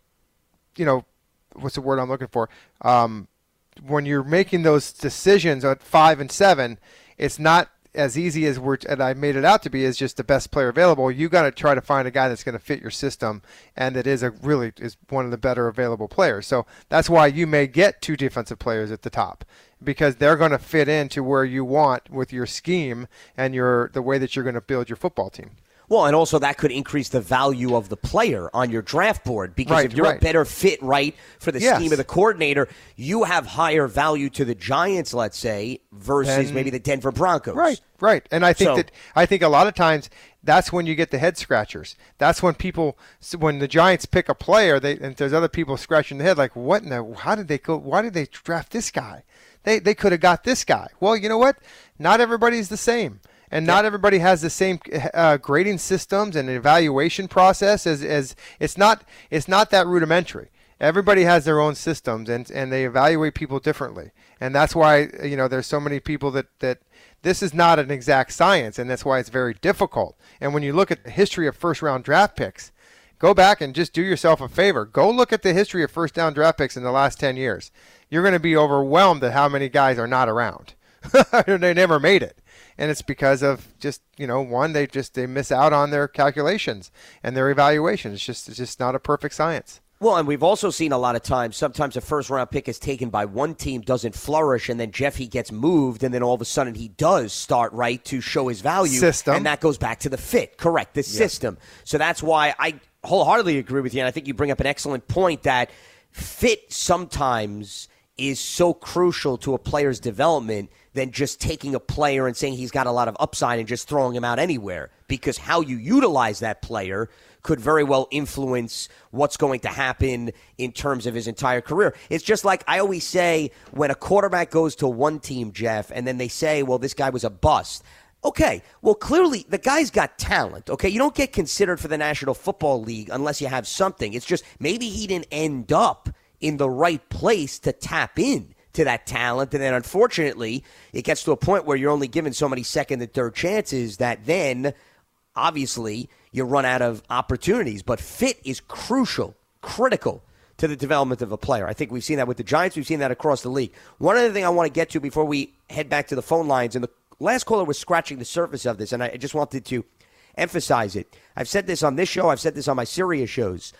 you know, what's the word I'm looking for? Um, when you're making those decisions at five and seven, it's not as easy as we're and I made it out to be as just the best player available. You got to try to find a guy that's going to fit your system and that is a really is one of the better available players. So that's why you may get two defensive players at the top because they're going to fit into where you want with your scheme and your the way that you're going to build your football team. Well, and also that could increase the value of the player on your draft board because Right, if you're right. a better fit, right, for the Yes. scheme of the coordinator, you have higher value to the Giants, let's say, versus Then- maybe the Denver Broncos. Right, right. And I think So- that I think a lot of times that's when you get the head scratchers. That's when people, when the Giants pick a player, they and there's other people scratching their head like, what in the? How did they go? Why did they draft this guy? They they could have got this guy. Well, you know what? Not everybody's the same. And not everybody has the same uh, grading systems and evaluation process as, as it's not it's not that rudimentary. Everybody has their own systems and, and they evaluate people differently. And that's why you know there's so many people that, that this is not an exact science and that's why it's very difficult. And when you look at the history of first round draft picks, go back and just do yourself a favor. Go look at the history of first down draft picks in the last 10 years. You're going to be overwhelmed at how many guys are not around. they never made it. And it's because of just, you know, one they just they miss out on their calculations and their evaluations. It's just it's just not a perfect science. Well, and we've also seen a lot of times, sometimes a first round pick is taken by one team, doesn't flourish, and then Jeffy gets moved, and then all of a sudden he does start right to show his value. System. And that goes back to the fit, correct, the system. So that's why I wholeheartedly agree with you. And I think you bring up an excellent point that fit sometimes is so crucial to a player's development than just taking a player and saying he's got a lot of upside and just throwing him out anywhere. Because how you utilize that player could very well influence what's going to happen in terms of his entire career. It's just like I always say when a quarterback goes to one team, Jeff, and then they say, well, this guy was a bust. Okay, well, clearly the guy's got talent. Okay, you don't get considered for the National Football League unless you have something. It's just maybe he didn't end up in the right place to tap in to that talent. And then unfortunately, it gets to a point where you're only given so many second and third chances that then obviously you run out of opportunities. But fit is crucial, critical to the development of a player. I think we've seen that with the Giants. We've seen that across the league. One other thing I want to get to before we head back to the phone lines, and the last caller was scratching the surface of this, and I just wanted to emphasize it. I've said this on this show. I've said this on my Sirius shows.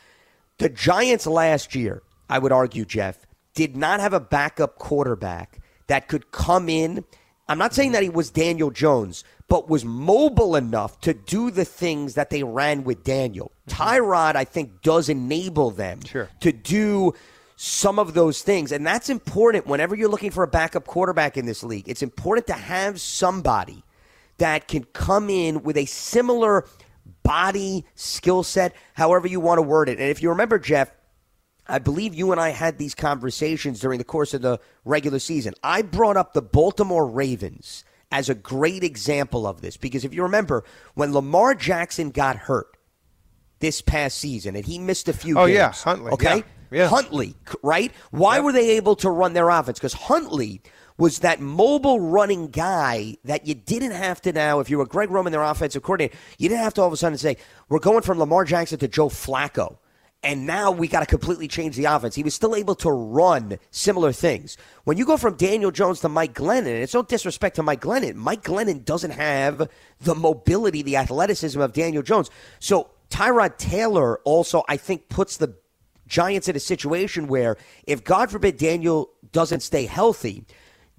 The Giants last year, I would argue, Jeff, did not have a backup quarterback that could come in. I'm not saying that he was Daniel Jones, but was mobile enough to do the things that they ran with Daniel. Mm-hmm. Tyrod, I think, does enable them Sure. to do some of those things. And that's important whenever you're looking for a backup quarterback in this league. It's important to have somebody that can come in with a similar body skill set, however you want to word it. And if you remember, Jeff, I believe you and I had these conversations during the course of the regular season. I brought up the Baltimore Ravens as a great example of this because if you remember, when Lamar Jackson got hurt this past season and he missed a few Oh, games. yeah, Huntley, Okay? yeah, yeah. Huntley, right? Why were they able to run their offense? Because Huntley was that mobile running guy that you didn't have to now, if you were Greg Roman, their offensive coordinator, you didn't have to all of a sudden say, we're going from Lamar Jackson to Joe Flacco. And now we got to completely change the offense. He was still able to run similar things. When you go from Daniel Jones to Mike Glennon, and it's no disrespect to Mike Glennon, Mike Glennon doesn't have the mobility, the athleticism of Daniel Jones. So Tyrod Taylor also, I think, puts the Giants in a situation where if God forbid Daniel doesn't stay healthy,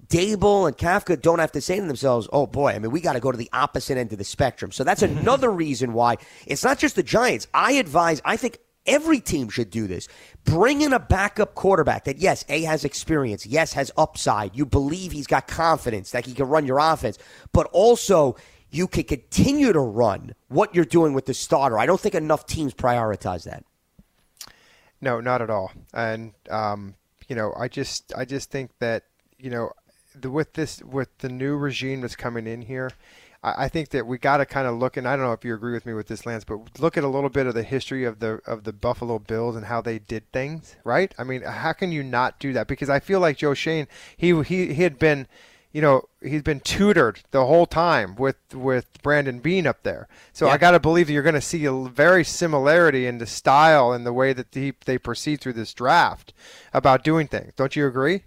Daboll and Kafka don't have to say to themselves, oh boy, I mean, we got to go to the opposite end of the spectrum. So that's another reason why it's not just the Giants. I advise, I think Every team should do this. Bring in a backup quarterback that, yes, A has experience, yes, has upside. You believe he's got confidence that he can run your offense, but also you can continue to run what you're doing with the starter. I don't think enough teams prioritize that. No, not at all. And um, you know, I just I just think that you know, the, with this with the new regime that's coming in here, I, think that we got to kind of look. And I don't know if you agree with me with this, Lance, but look at a little bit of the history of the of the Buffalo Bills and how they did things. Right? I mean, how can you not do that? Because I feel like Joe Schoen, he he, he had been you know, he's been tutored the whole time with with Brandon Beane up there. So Yeah. I got to believe that you're going to see a very similarity in the style and the way that they, they proceed through this draft about doing things. Don't you agree?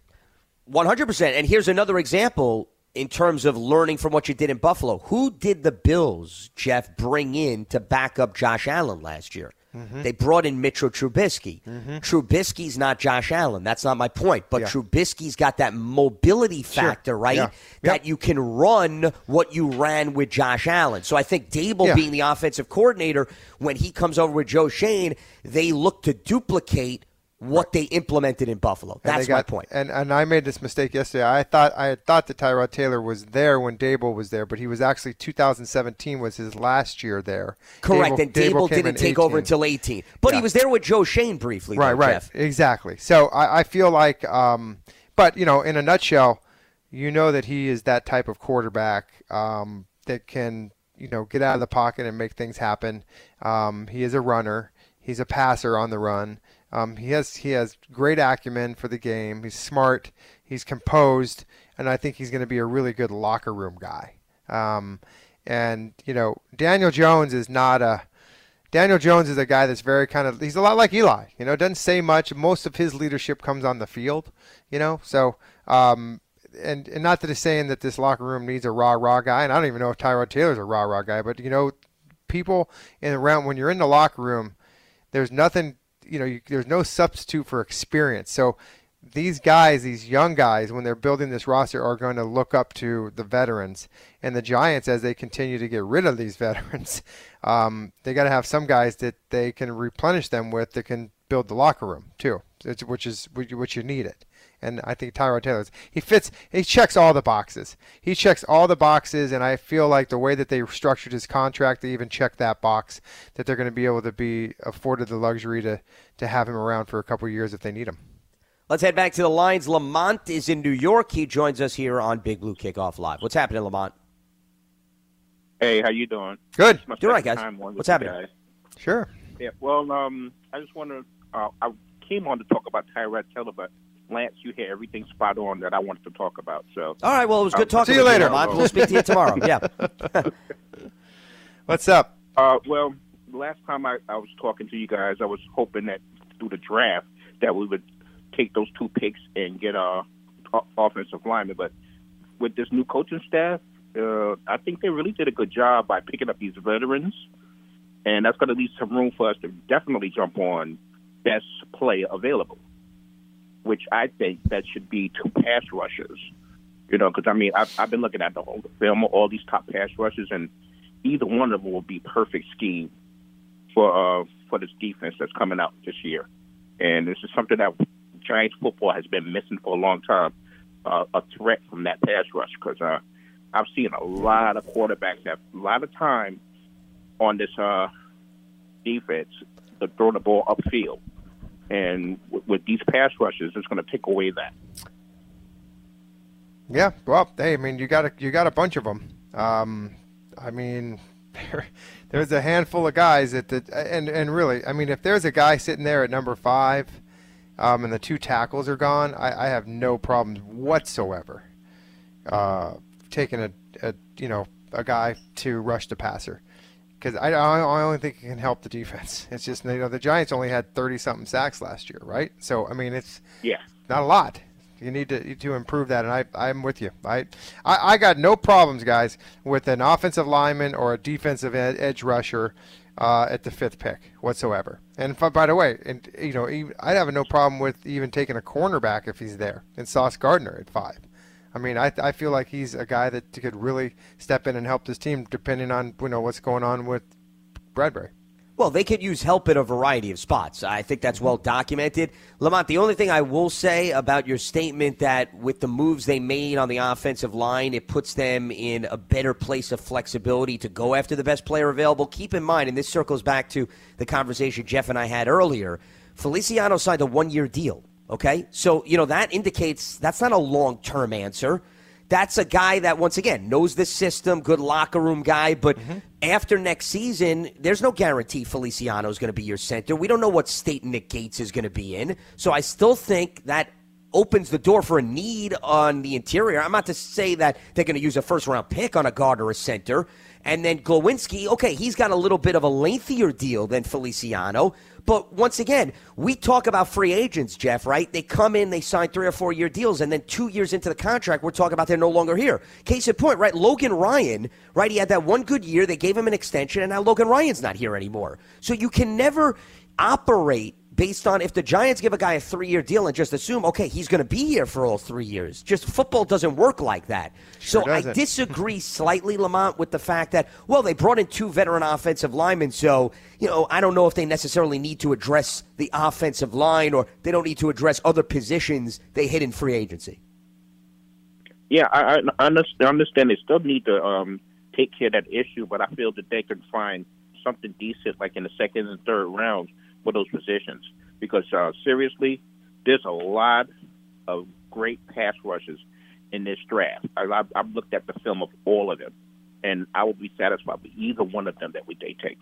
100%. And here's another example in terms of learning from what you did in Buffalo. Who did the Bills, Jeff, bring in to back up Josh Allen last year? Mm-hmm. They brought in Mitchell Trubisky. Trubisky's not Josh Allen. That's not my point. But Yeah. Trubisky's got that mobility factor, right? Yeah. That Yep. you can run what you ran with Josh Allen. So I think Daboll Yeah. being the offensive coordinator, when he comes over with Joe Schoen, they look to duplicate what they implemented in Buffalo. That's they my point. And and I made this mistake yesterday. I thought I had thought that Tyrod Taylor was there when Daboll was there, but he was actually 2017 was his last year there. Correct, and Daboll, in didn't take over until 18. But he was there with Joe Schoen briefly, right, though, right, Jeff. exactly. So I, I feel like, um, but you know, in a nutshell, you know that he is that type of quarterback um, that can, you know, get out of the pocket and make things happen. Um, he is a runner. He's a passer on the run. Um, he has he has great acumen for the game. He's smart. He's composed, and I think he's going to be a really good locker room guy. Um, and you know, Daniel Jones is not a Daniel Jones is a guy that's very kind of he's a lot like Eli. You know, doesn't say much. Most of his leadership comes on the field. You know, so um, and and not that it's saying that this locker room needs a rah rah guy, and I don't even know if Tyrod Taylor's a rah rah guy, but you know, people in around when you're in the locker room, there's nothing. You know, you, there's no substitute for experience. So these guys, these young guys, when they're building this roster, are going to look up to the veterans. And the Giants, as they continue to get rid of these veterans, um, they got to have some guys that they can replenish them with that can build the locker room too, which is which you need it. And I think Tyrod Taylor's he fits. He checks all the boxes. He checks all the boxes, and I feel like the way that they structured his contract, they even check that box that they're going to be able to be afforded the luxury to to have him around for a couple of years if they need him. Let's head back to the lines. Lamont is in New York. He joins us here on Big Blue Kickoff Live. What's happening, Lamont? Hey, how you doing? Good. It's my Doing all right, second guys. time on with What's happening? guys. Sure. Yeah. Well, um, I just want to. Uh, I came on to talk about Tyrod Taylor, but Lance, you hit everything spot on that I wanted to talk about. So. All right, well, it was good Uh, talking see you later. Lamont. We'll speak to you tomorrow. Yeah. What's up? Uh, well, last time I, I was talking to you guys, I was hoping that through the draft that we would take those two picks and get a o- offensive lineman. But with this new coaching staff, uh, I think they really did a good job by picking up these veterans, and that's going to leave some room for us to definitely jump on best play available, which I think that should be two pass rushers. You know, because I mean, I've, I've been looking at the whole film all these top pass rushers, and either one of them will be perfect scheme for uh, for this defense that's coming out this year. And this is something that Giants football has been missing for a long time, uh, a threat from that pass rush. Because uh, I've seen a lot of quarterbacks have a lot of time on this uh, defense to throw the ball upfield. And with, with these pass rushes, it's going to take away that. Yeah, well, hey, I mean, you got a you got a bunch of them. Um, I mean, there, there's a handful of guys that, that and and really, I mean, if there's a guy sitting there at number five, um, and the two tackles are gone, I, I have no problems whatsoever uh, taking a, a you know a guy to rush the passer because I, I only think it can help the defense. It's just you know the Giants only had thirty something sacks last year, right? So I mean, it's Yeah. not a lot. You need to to improve that, and I I'm with you. I I, I got no problems, guys, with an offensive lineman or a defensive ed- edge rusher uh, at the fifth pick whatsoever. And f- by the way, and you know, I'd have no problem with even taking a cornerback if he's there, and Sauce Gardner at five. I mean, I, I feel like he's a guy that could really step in and help this team, depending on you know what's going on with Bradberry. Well, they could use help in a variety of spots. I think that's well documented. Lamont, the only thing I will say about your statement that with the moves they made on the offensive line, it puts them in a better place of flexibility to go after the best player available. Keep in mind, and this circles back to the conversation Jeff and I had earlier, Feliciano signed a one year deal. Okay? So, you know, that indicates that's not a long term answer that's a guy that once again knows the system, good locker room guy. But mm-hmm. after next season, there's no guarantee Feliciano is going to be your center. We don't know what state Nick Gates is going to be in. So I still think that opens the door for a need on the interior. I'm not to say that they're going to use a first round pick on a guard or a center. And then Glowinski, okay, he's got a little bit of a lengthier deal than Feliciano, but once again, we talk about free agents, Jeff, right? They come in, they sign three or four year deals, and then two years into the contract, we're talking about they're no longer here. Case in point, right? Logan Ryan, right? He had that one good year, they gave him an extension, and now Logan Ryan's not here anymore. So you can never operate based on if the Giants give a guy a three year deal and just assume, okay, he's going to be here for all three years. Just football doesn't work like that. Sure so doesn't. I disagree slightly, Lamont, with the fact that, well, they brought in two veteran offensive linemen. So, you know, I don't know if they necessarily need to address the offensive line or they don't need to address other positions they hit in free agency. Yeah, I, I understand they still need to um, take care of that issue, but I feel that they can find something decent like in the second and third rounds for those positions because uh, seriously, there's a lot of great pass rushes in this draft. I, I've, I've looked at the film of all of them, and I will be satisfied with either one of them that we they take.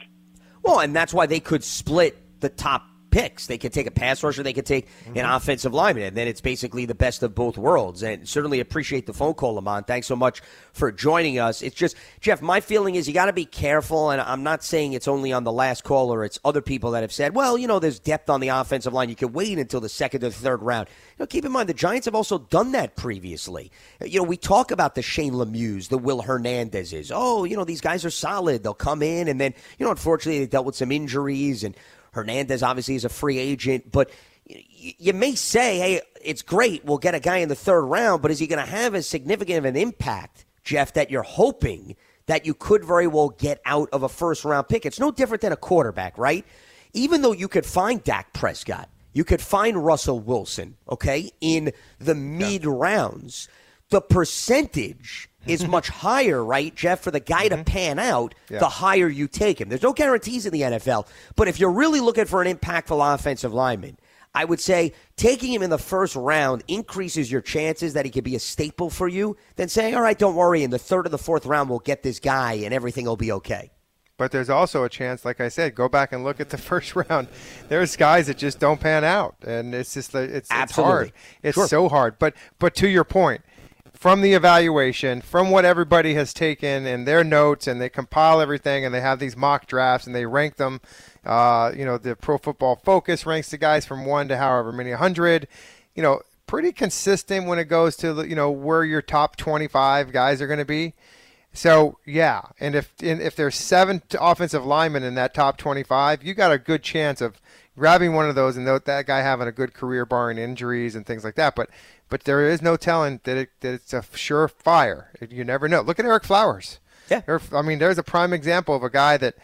Well, and that's why they could split the top picks. They could take a pass rusher, they could take mm-hmm. an offensive lineman, and then it's basically the best of both worlds. And certainly appreciate the phone call, Lamont. Thanks so much for joining us. It's just, Jeff, my feeling is you got to be careful, and I'm not saying it's only on the last call or it's other people that have said, well, you know, there's depth on the offensive line. You can wait until the second or third round. You know, keep in mind, the Giants have also done that previously. You know, we talk about the Shane Lemieux, the Will Hernandezes. Oh, you know, these guys are solid. They'll come in, and then, you know, unfortunately, they dealt with some injuries and Hernandez obviously is a free agent, but you may say, hey, it's great. We'll get a guy in the third round, but is he going to have as significant of an impact, Jeff, that you're hoping that you could very well get out of a first round pick? It's no different than a quarterback, right? Even though you could find Dak Prescott, you could find Russell Wilson, okay, in the mid rounds, the percentage is much higher, right, Jeff? For the guy mm-hmm. to pan out, yeah. the higher you take him. There's no guarantees in the NFL, but if you're really looking for an impactful offensive lineman, I would say taking him in the first round increases your chances that he could be a staple for you than saying, all right, don't worry, in the third or the fourth round, we'll get this guy and everything will be okay. But there's also a chance, like I said, go back and look at the first round. There's guys that just don't pan out, and it's just it's, it's hard. It's sure. so hard. But but to your point, from the evaluation, from what everybody has taken in their notes, and they compile everything, and they have these mock drafts, and they rank them. Uh, you know, the Pro Football Focus ranks the guys from one to however many hundred. You know, pretty consistent when it goes to you know where your top 25 guys are going to be. So yeah, and if and if there's seven offensive linemen in that top 25, you got a good chance of grabbing one of those and that guy having a good career, barring injuries and things like that. But but there is no telling that, it, that it's a sure fire. You never know. Look at Ereck Flowers. Yeah. I mean, there's a prime example of a guy that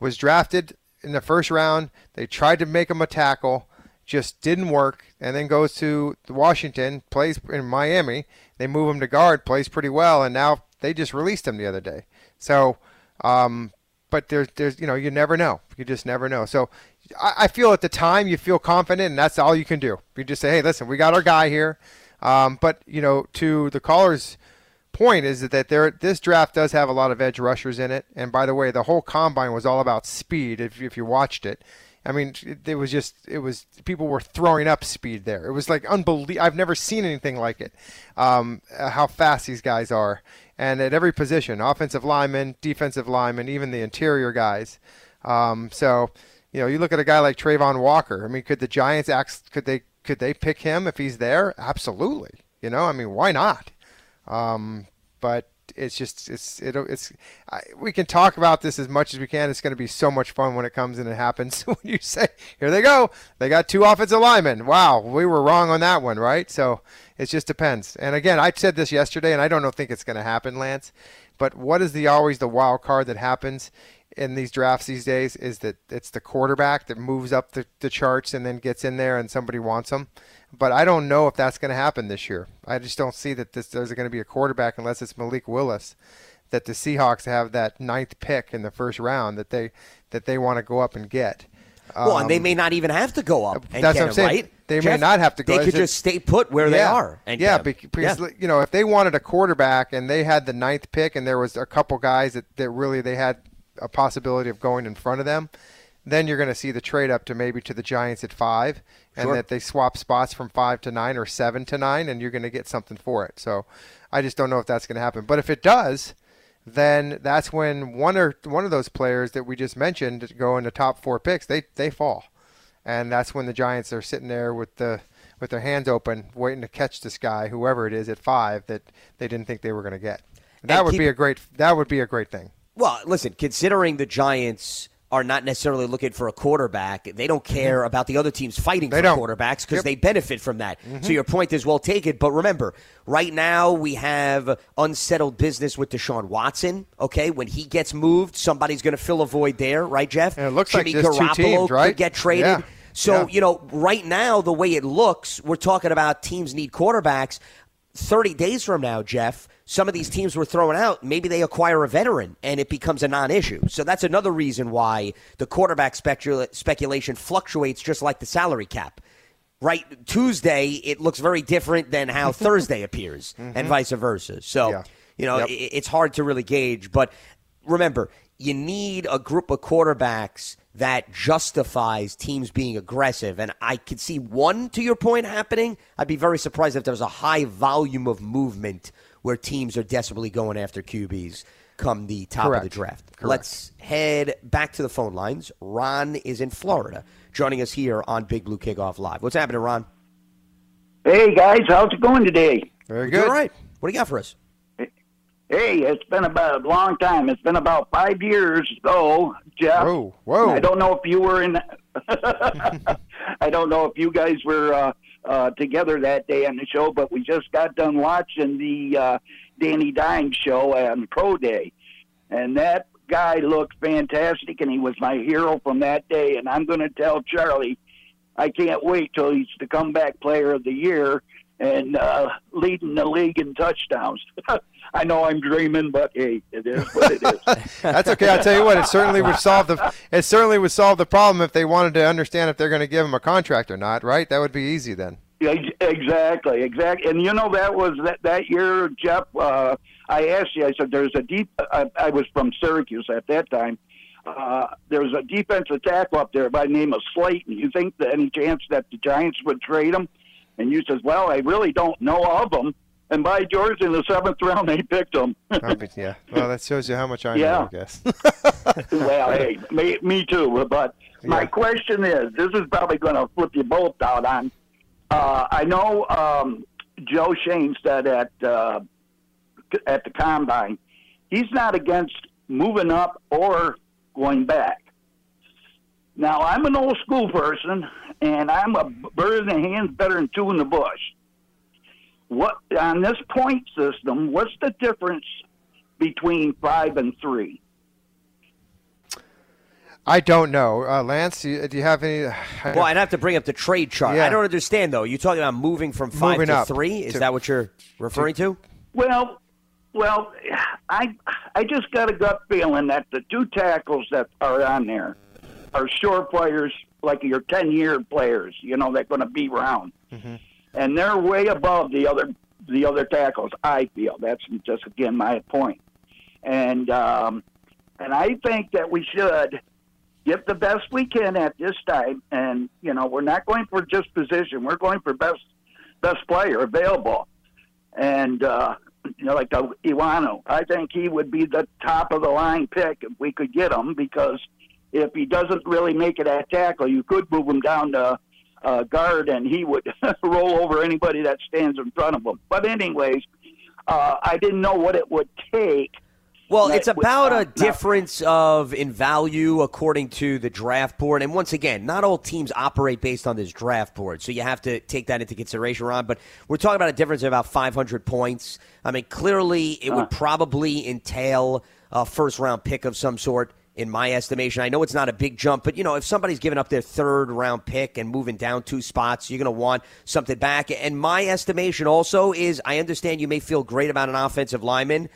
was drafted in the first round. They tried to make him a tackle, just didn't work, and then goes to Washington, plays in Miami. They move him to guard, plays pretty well, and now they just released him the other day. So, um, but there's, there's, you know, you never know. You just never know. So I, I feel at the time you feel confident, and that's all you can do. You just say, hey, listen, we got our guy here. Um, but you know, to the caller's point is that there this draft does have a lot of edge rushers in it. And by the way, the whole combine was all about speed. If if you watched it, I mean, it, it was just it was people were throwing up speed there. It was like unbelievable. I've never seen anything like it. Um, how fast these guys are, and at every position, offensive lineman, defensive lineman, even the interior guys. Um, so. You know, you look at a guy like Travon Walker. I mean, could the Giants act? Could they could they pick him if he's there? Absolutely. You know, I mean, why not? Um, but it's just it's it, it's I, we can talk about this as much as we can. It's going to be so much fun when it comes and it happens. when you say, "Here they go, they got two offensive linemen." Wow, we were wrong on that one, right? So it just depends. And again, I said this yesterday, and I don't know think it's going to happen, Lance. But what is the always the wild card that happens? In these drafts these days is that it's the quarterback that moves up the, the charts and then gets in there and somebody wants them. But I don't know if that's going to happen this year. I just don't see that this, there's going to be a quarterback unless it's Malik Willis. That the Seahawks have that ninth pick in the first round that they that they want to go up and get. well, and they Um, may not even have to go up. And that's get what I'm him, saying. Right? They may not have to go. They could just stay put where they are. And yeah, him. because Yeah. you know if they wanted a quarterback and they had the ninth pick and there was a couple guys that, that really they had a possibility of going in front of them, then you're going to see the trade up to maybe to the Giants at five, and Sure. that they swap spots from five to nine or seven to nine, and you're going to get something for it. So I just don't know if that's going to happen. But if it does, then that's when one or one of those players that we just mentioned go in the top four picks. They they fall, and that's when the Giants are sitting there with the with their hands open, waiting to catch this guy, whoever it is, at five that they didn't think they were going to get. That And would keep- be a great. That would be a great thing. Well, listen, considering the Giants are not necessarily looking for a quarterback, they don't mm-hmm. care about the other teams fighting They for don't. quarterbacks because Yep. they benefit from that. So mm-hmm. your point is well taken. But remember, right now we have unsettled business with Deshaun Watson. Okay, when he gets moved, somebody's going to fill a void there, right, Jeff? And it looks like Jimmy two Garoppolo teams, right? could get traded. Yeah. So Yeah. you know, right now the way it looks, we're talking about teams need quarterbacks. 30 days from now, Jeff, some of these teams were thrown out. Maybe they acquire a veteran and it becomes a non issue. So that's another reason why the quarterback specula- speculation fluctuates just like the salary cap. Right Tuesday, it looks very different than how Thursday appears, mm-hmm. and vice versa. So, Yeah. you know, Yep. i it's hard to really gauge. But remember, you need a group of quarterbacks that justifies teams being aggressive. And I could see one, to your point, happening. I'd be very surprised if there was a high volume of movement where teams are desperately going after QBs come the top of the draft. Correct. Let's head back to the phone lines. Ron is in Florida, joining us here on Big Blue Kickoff Live. What's happening, Ron? Hey guys, how's it going today? Very good. All right. What do you got for us? Hey, it's been about a long time. It's been about five years ago, Jeff. Whoa, whoa. I don't know if you were in. I don't know if you guys were uh, uh, together that day on the show, but we just got done watching the uh, Danny Dime show on Pro Day, and that guy looked fantastic, and he was my hero from that day. And I'm going to tell Charlie, I can't wait till he's the comeback player of the year and uh, leading the league in touchdowns. I know I'm dreaming, but hey, it is what it is. That's okay. I'll tell you what. It certainly would solve the. It certainly would solve the problem if they wanted to understand if they're going to give him a contract or not. Right? That would be easy then. Ex- Exactly, exactly. And you know that was that that year, Jeff. Uh, I asked you. I said, "There's a deep." I, I was from Syracuse at that time. Uh, there's a defensive tackle up there by the name of Slayton. You think that any chance that the Giants would trade him? And you says, "Well, I really don't know of him." And by George, in the seventh round, they picked him. Yeah. Well, that shows you how much I Yeah. know. I guess. well, hey, me, me too. But my Yeah. question is, this is probably going to flip you both out on. Uh, I know um, Joe Schoen said at uh, at the combine, he's not against moving up or going back. Now, I'm an old school person, and I'm a bird in the hand better than two in the bush. What on this point system? What's the difference between five and three? I don't know. Uh, Lance, do you, do you have any? Well, I'd have to bring up the trade chart. Yeah. I don't understand though. You talking about moving from five Moving to three? Is to- that what you're referring to? Well, well, I I just got a gut feeling that the two tackles that are on there are short players, like your ten year players. You know, they're going to be around, and they're way above the other the other tackles. I feel that's just again my point, and um, and I think that we should give the best we can at this time. And you know, we're not going for just position; we're going for best best player available. And uh, you know, like the Iwano, I think he would be the top of the line pick if we could get him because if he doesn't really make it at tackle, you could move him down to uh, guard, and he would roll over anybody that stands in front of him. But anyways, uh, I didn't know what it would take. Well, it's would- about uh, a difference of in value according to the draft board. And once again, not all teams operate based on this draft board, so you have to take that into consideration, Ron. But we're talking about a difference of about 500 points. I mean, clearly, it would probably entail a first round pick of some sort. In my estimation. I know it's not a big jump, but you know, if somebody's giving up their third round pick and moving down two spots, you're going to want something back. And my estimation also is I understand you may feel great about an offensive lineman.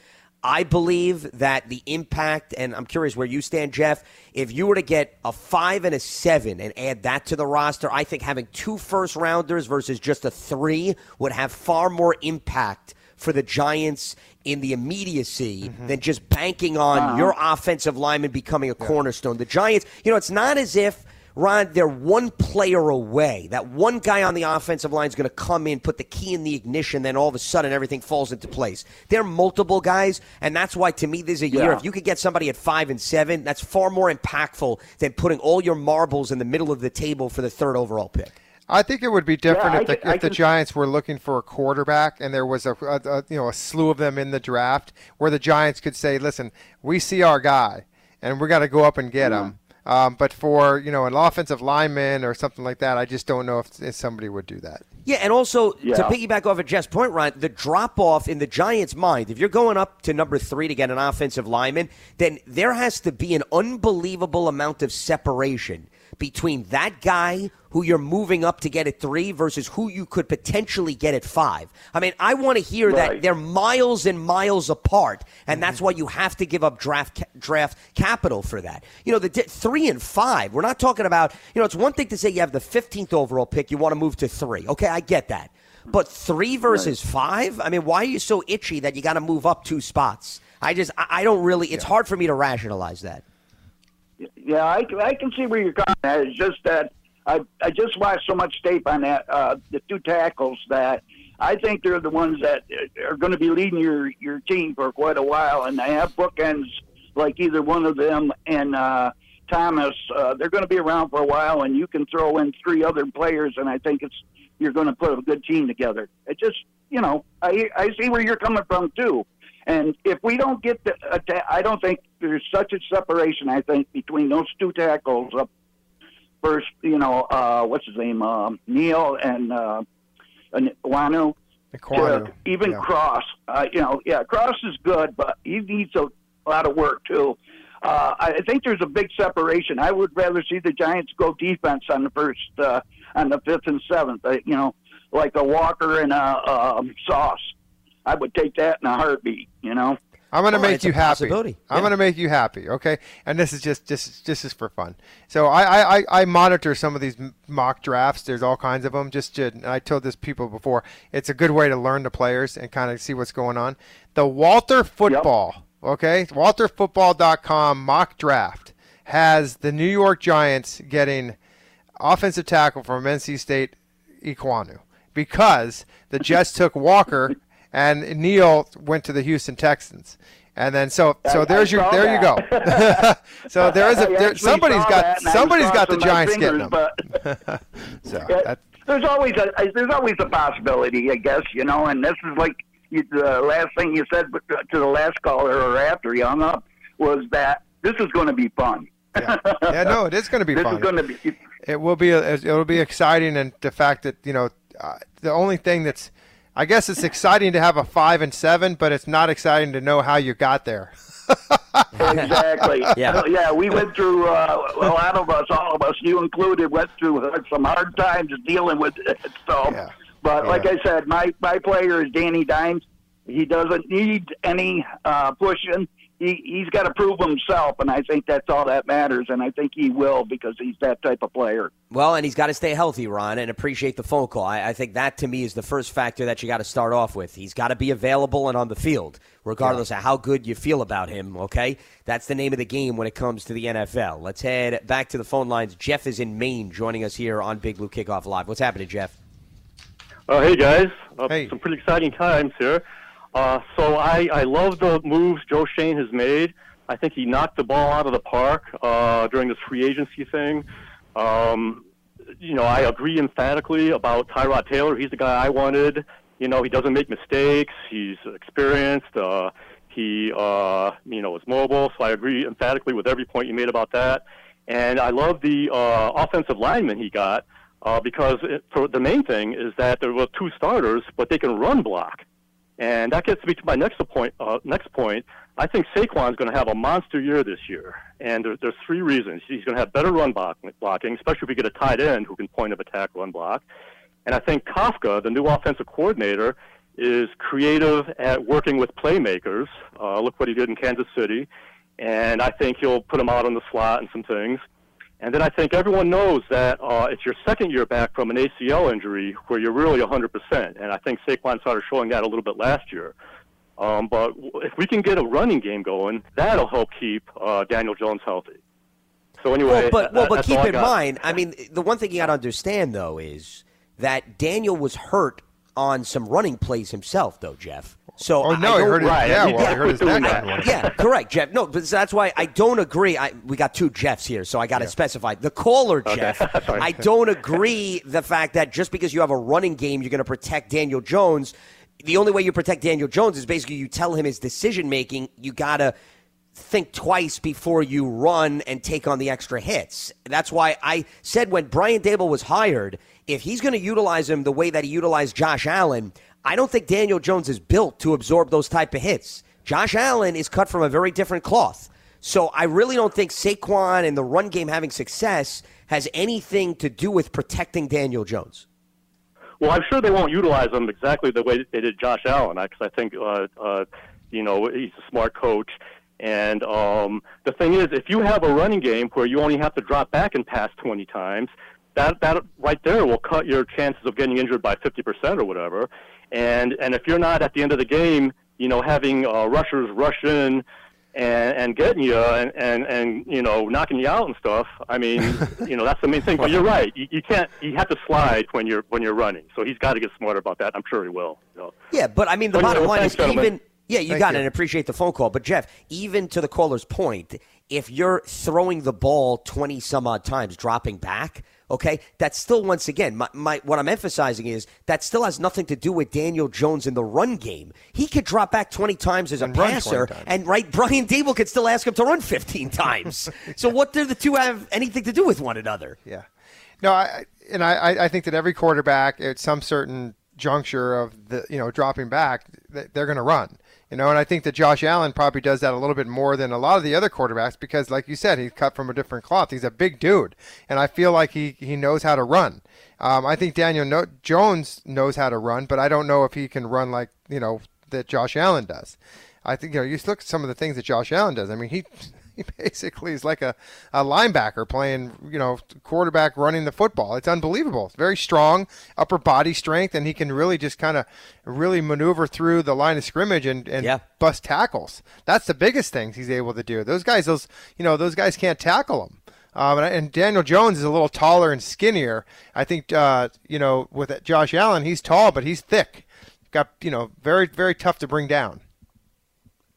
I believe that the impact, and I'm curious where you stand, Jeff. If you were to get a five and a seven and add that to the roster, I think having two first rounders versus just a three would have far more impact for the Giants in the immediacy Mm-hmm. than just banking on Uh-huh. your offensive lineman becoming a cornerstone. The Giants, you know, it's not as if. Ron, they're one player away. That one guy on the offensive line is going to come in, put the key in the ignition, then all of a sudden everything falls into place. They're multiple guys, and that's why to me this is a year. Yeah. If you could get somebody at five and seven, that's far more impactful than putting all your marbles in the middle of the table for the third overall pick. I think it would be different Yeah, if the can- I if the can- Giants were looking for a quarterback and there was a, a, a you know a slew of them in the draft where the Giants could say, "Listen, we see our guy, and we got to go up and get him." Um, but for you know an offensive lineman or something like that, I just don't know if, if somebody would do that. Yeah, and also to piggyback off of Jeff's point, Ron, the drop off in the Giants' mind, if you're going up to number three to get an offensive lineman, then there has to be an unbelievable amount of separation between that guy who you're moving up to get at three versus who you could potentially get at five. I mean, I want to hear that they're miles and miles apart, and that's mm-hmm. why you have to give up draft draft capital for that. You know, the di- three and five. We're not talking about. You know, it's one thing to say you have the 15th overall pick, you want to move to three. Okay, I get that, but three versus five. I mean, why are you so itchy that you got to move up two spots? I just, I, I don't really. It's hard for me to rationalize that. Yeah, I, I can see where you're coming at. It's just that I I just watched so much tape on that uh, the two tackles that I think they're the ones that are going to be leading your your team for quite a while, and they have bookends like either one of them and uh, Thomas. Uh, they're going to be around for a while, and you can throw in three other players, and I think it's you're going to put a good team together. It just you know I I see where you're coming from too. And if we don't get the, atta- I don't think there's such a separation. I think between those two tackles up first, you know, uh, what's his name, um, Neal and uh, Wanu. To even Yeah. Cross, uh, you know, yeah, Cross is good, but he needs a lot of work too. Uh, I think there's a big separation. I would rather see the Giants go defense on the first, uh, on the fifth and seventh. Uh, you know, like a Walker and a um, Sauce. I would take that in a heartbeat. You know. I'm going to oh, Well, make you happy. possibility. I'm Yeah. going to make you happy, okay? And this is just just this is for fun. So I, I, I- I monitor some of these mock drafts. There's all kinds of them. Just to, and I told this people before. It's a good way to learn the players and kind of see what's going on. The Walter Football, okay? WalterFootball.com mock draft has the New York Giants getting offensive tackle from NC State Ekwonu because the Jets took Walker and Neal went to the Houston Texans. And then so so I- there's I your there you go. so there is a there, somebody's got that, and I was somebody's got the Giants getting them. But So Yeah, that, there's always a there's always a possibility, I guess, you know. And this is like you, the last thing you said to the last caller or after he hung up was that this is going to be fun. yeah. yeah, no, it is going to be this fun. is going to be. it will be it'll be exciting and the fact that you know uh, the only thing that's I guess it's exciting to have a five and seven, but it's not exciting to know how you got there. Exactly. Yeah. yeah. We went through uh, a lot of us, all of us, you included, went through some hard times dealing with it. So, Yeah. but like I said, my my player is Danny Dimes. He doesn't need any uh, pushing. He he's got to prove himself, and I think that's all that matters. And I think he will because he's that type of player. Well, and he's got to stay healthy, Ron, and appreciate the phone call. I, I think that to me is the first factor that you got to start off with. He's got to be available and on the field, regardless of how good you feel about him. Okay, that's the name of the game when it comes to the NFL. Let's head back to the phone lines. Jeff is in Maine, joining us here on Big Blue Kickoff Live. What's happening, Jeff? Uh, hey guys, uh, Hey. some pretty exciting times here. Uh, so I, I love the moves Joe Schoen has made. I think he knocked the ball out of the park uh, during this free agency thing. Um, you know, I agree emphatically about Tyrod Taylor. He's the guy I wanted. You know, he doesn't make mistakes. He's experienced. Uh, he, uh, you know, is mobile. So I agree emphatically with every point you made about that. And I love the uh, offensive lineman he got uh, because it, for the main thing is that there were two starters, but they can run block. And that gets me to my next point. Uh, next point, I think Saquon's going to have a monster year this year, and there, there's three reasons. He's going to have better run block, blocking, especially if we get a tight end who can point of attack, run block. And I think Kafka, the new offensive coordinator, is creative at working with playmakers. Uh, look what he did in Kansas City, and I think he'll put him out on the slot and some things. And then I think everyone knows that uh, it's your second year back from an ACL injury where you're really 100%. And I think Saquon started showing that a little bit last year. Um, but if we can get a running game going, that'll help keep uh, Daniel Jones healthy. So anyway, well, but well, that- but keep I in got. mind, I mean, the one thing you got to understand though is that Daniel was hurt on some running plays himself, though, Jeff. So Oh, no, he don't- hurt Right, yeah, well, he did hurt his quit neck that. on one. yeah, correct, Jeff. No, but that's why I don't agree. I, we got two Jeffs here, so I got to specify. The caller, Jeff, Sorry. I don't agree the fact that just because you have a running game, you're going to protect Daniel Jones. The only way you protect Daniel Jones is basically you tell him his decision making. You got to think twice before you run and take on the extra hits. That's why I said when Brian Daboll was hired, if he's going to utilize him the way that he utilized Josh Allen, I don't think Daniel Jones is built to absorb those type of hits. Josh Allen is cut from a very different cloth. So I really don't think Saquon and the run game having success has anything to do with protecting Daniel Jones. Well, I'm sure they won't utilize him exactly the way they did Josh Allen, because I think, uh, uh, you know, he's a smart coach. And um, the thing is, if you have a running game where you only have to drop back and pass 20 times, that that right there will cut your chances of getting injured by 50% or whatever. And and if you're not at the end of the game, you know, having uh, rushers rush in and and getting you and, and and you know knocking you out and stuff. I mean, you know, that's the main thing. But you're right. You, you can't. You have to slide when you're when you're running. So he's got to get smarter about that. I'm sure he will. You know. Yeah, but I mean, the Well, bottom yeah, well, line thanks, is gentlemen. even. Yeah, you Thank got it, and appreciate the phone call. But Jeff, even to the caller's point, if you're throwing the ball twenty some odd times, dropping back, okay, that's still once again my, my what I'm emphasizing is that still has nothing to do with Daniel Jones in the run game. He could drop back twenty times as a And passer, and right, Brian Daboll could still ask him to run fifteen times. so what do the two have anything to do with one another? Yeah. No, I and I, I- I think that every quarterback at some certain juncture of the you know dropping back, they're going to run. You know, and I think that Josh Allen probably does that a little bit more than a lot of the other quarterbacks because, like you said, he's cut from a different cloth. He's a big dude, and I feel like he he knows how to run. Um, I think Daniel no- Jones knows how to run, but I don't know if he can run like you know that Josh Allen does. I think you know you look at some of the things that Josh Allen does. I mean he he basically is like a, a linebacker playing you know quarterback running the football. It's unbelievable. It's very strong upper body strength, and he can really just kind of really maneuver through the line of scrimmage and and Yeah. bust tackles. That's the biggest things he's able to do. Those guys, those you know those guys can't tackle him. Um, and, and Daniel Jones is a little taller and skinnier. I think uh, you know with Josh Allen, he's tall but he's thick. Got you know very very tough to bring down.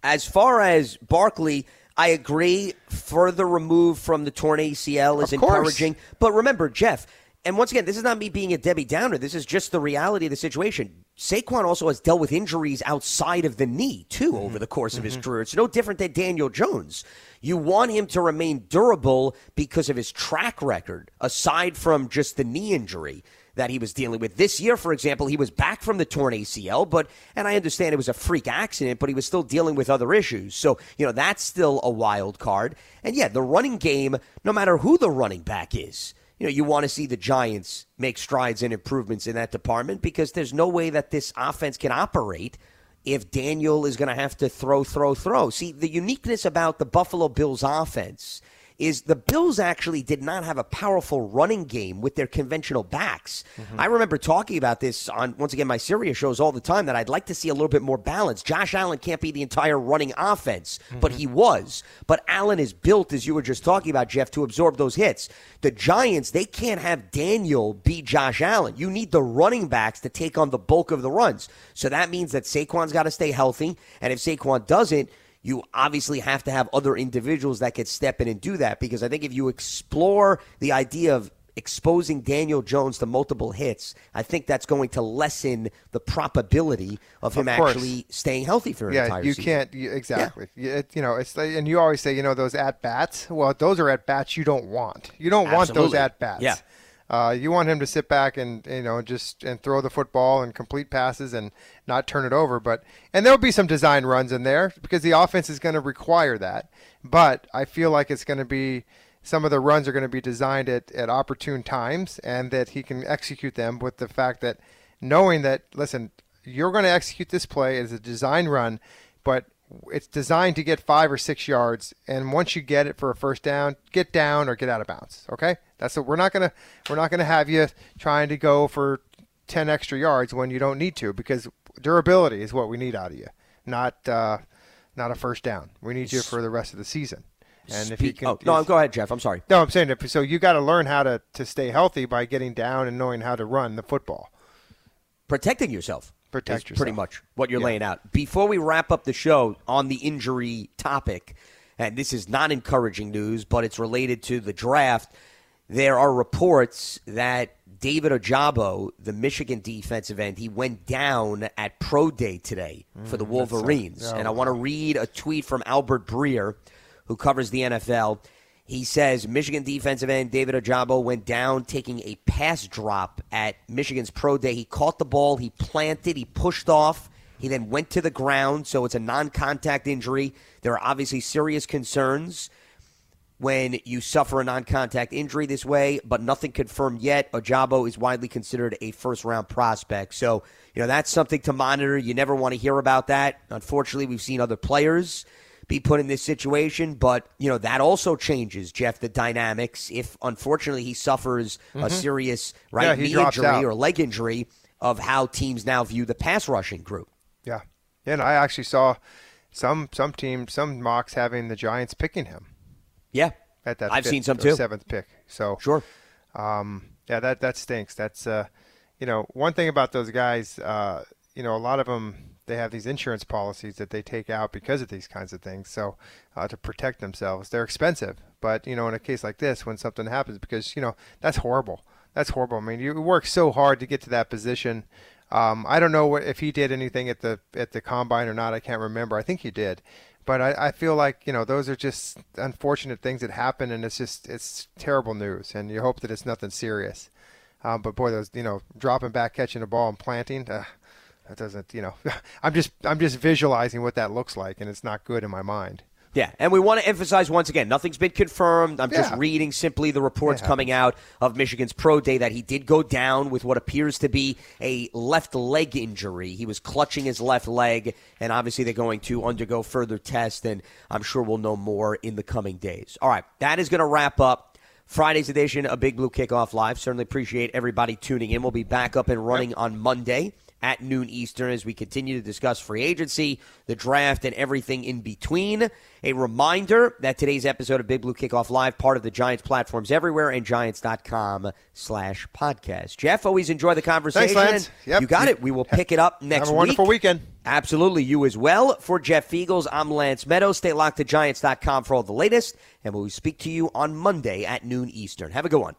As far as Barkley, I agree. Further removed from the torn ACL is encouraging. But remember, Jeff, and once again, this is not me being a Debbie Downer. This is just the reality of the situation. Saquon also has dealt with injuries outside of the knee, too, mm-hmm. over the course of his mm-hmm. career. It's no different than Daniel Jones. You want him to remain durable because of his track record, aside from just the knee injury that he was dealing with. This year, for example, he was back from the torn ACL, but and I understand it was a freak accident, but he was still dealing with other issues. So, you know, that's still a wild card. And yeah, the running game, no matter who the running back is, you know, you want to see the Giants make strides and improvements in that department because there's no way that this offense can operate if Daniel is going to have to throw, throw, throw. See, the uniqueness about the Buffalo Bills offense is the Bills actually did not have a powerful running game with their conventional backs. Mm-hmm. I remember talking about this on once again my Sirius shows all the time that I'd like to see a little bit more balance. Josh Allen can't be the entire running offense, but mm-hmm. he was. But Allen is built as you were just talking about Jeff to absorb those hits. The Giants, they can't have Daniel beat Josh Allen. You need the running backs to take on the bulk of the runs. So that means that Saquon's got to stay healthy, and if Saquon doesn't, you obviously have to have other individuals that could step in and do that because I think if you explore the idea of exposing Daniel Jones to multiple hits, I think that's going to lessen the probability of him Of actually staying healthy for an entire. yeah, entire you season. can't you, exactly. You, it, you know, it's and you always say, you know, those at bats. Well, those are at bats you don't want. You don't want those at bats. Yeah. Uh, you want him to sit back and you know just and throw the football and complete passes and not turn it over. But and there'll be some design runs in there because the offense is going to require that. But I feel like it's going to be some of the runs are going to be designed at, at opportune times and that he can execute them with the fact that knowing that listen you're going to execute this play as a design run but it's designed to get five or six yards and once you get it for a first down get down or get out of bounds okay that's what we're not going to we're not to have you trying to go for 10 extra yards when you don't need to because durability is what we need out of you not uh, not a first down we need you for the rest of the season and if you Speak- can, oh, no, go ahead, Jeff. I'm sorry. No, I'm saying if, so. You got to learn how to to stay healthy by getting down and knowing how to run the football. protecting yourself. Protect is Pretty much what you're Yeah. laying out. Before we wrap up the show on the injury topic, and this is not encouraging news, but it's related to the draft. There are reports that David Ojabo, the Michigan defensive end, he went down at pro day today for the Mm, that's, uh, Wolverines. oh, and I want to read a tweet from Albert Breer, who covers the NFL. He says Michigan defensive end David Ojabo went down taking a pass drop at Michigan's pro day. He caught the ball, he planted, he pushed off, he then went to the ground. So it's a non contact injury. There are obviously serious concerns when you suffer a non contact injury this way, but nothing confirmed yet. Ojabo is widely considered a first round prospect. So, you know, that's something to monitor. You never want to hear about that. Unfortunately, we've seen other players be put in this situation, but, you know, that also changes, Jeff, the dynamics. If unfortunately he suffers a Mhm. serious right he knee injury out. or leg injury, of how teams now view the pass rushing group. Yeah, and I actually saw some some teams, some mocks having the Giants picking him. Yeah, at that I've seen some too. seventh pick. So sure, um, yeah, that that stinks. That's uh, you know, one thing about those guys, uh, you know, a lot of them they have these insurance policies that they take out because of these kinds of things. So uh, to protect themselves, they're expensive. But you know, in a case like this, when something happens, because you know that's horrible. That's horrible. I mean, you work so hard to get to that position. Um, I don't know what, if he did anything at the at the combine or not. I can't remember. I think he did, but I, I feel like you know those are just unfortunate things that happen, and it's just it's terrible news. And you hope that it's nothing serious. Um, but boy, those you know dropping back, catching a ball, and planting. Uh, that doesn't you know. I'm just I'm just visualizing what that looks like, and it's not good in my mind. Yeah, and we want to emphasize once again, nothing's been confirmed. I'm just reading simply the reports It coming out of Michigan's pro day that he did go down with what appears to be a left leg injury. He was clutching his left leg, and obviously they're going to undergo further tests, and I'm sure we'll know more in the coming days. All right, that is going to wrap up Friday's edition of Big Blue Kickoff Live. Certainly appreciate everybody tuning in. We'll be back up and running on Monday at noon Eastern as we continue to discuss free agency, the draft, and everything in between. A reminder that today's episode of Big Blue Kickoff Live, part of the Giants platforms everywhere and giants.com slash podcast. Jeff, always enjoy the conversation. Lance. and Yep. You got it. We will pick it up next week. Have a wonderful week. weekend. Absolutely. You as well. For Jeff Feagles, I'm Lance Medow. Stay locked to giants.com for all the latest, and we'll speak to you on Monday at noon Eastern. Have a good one.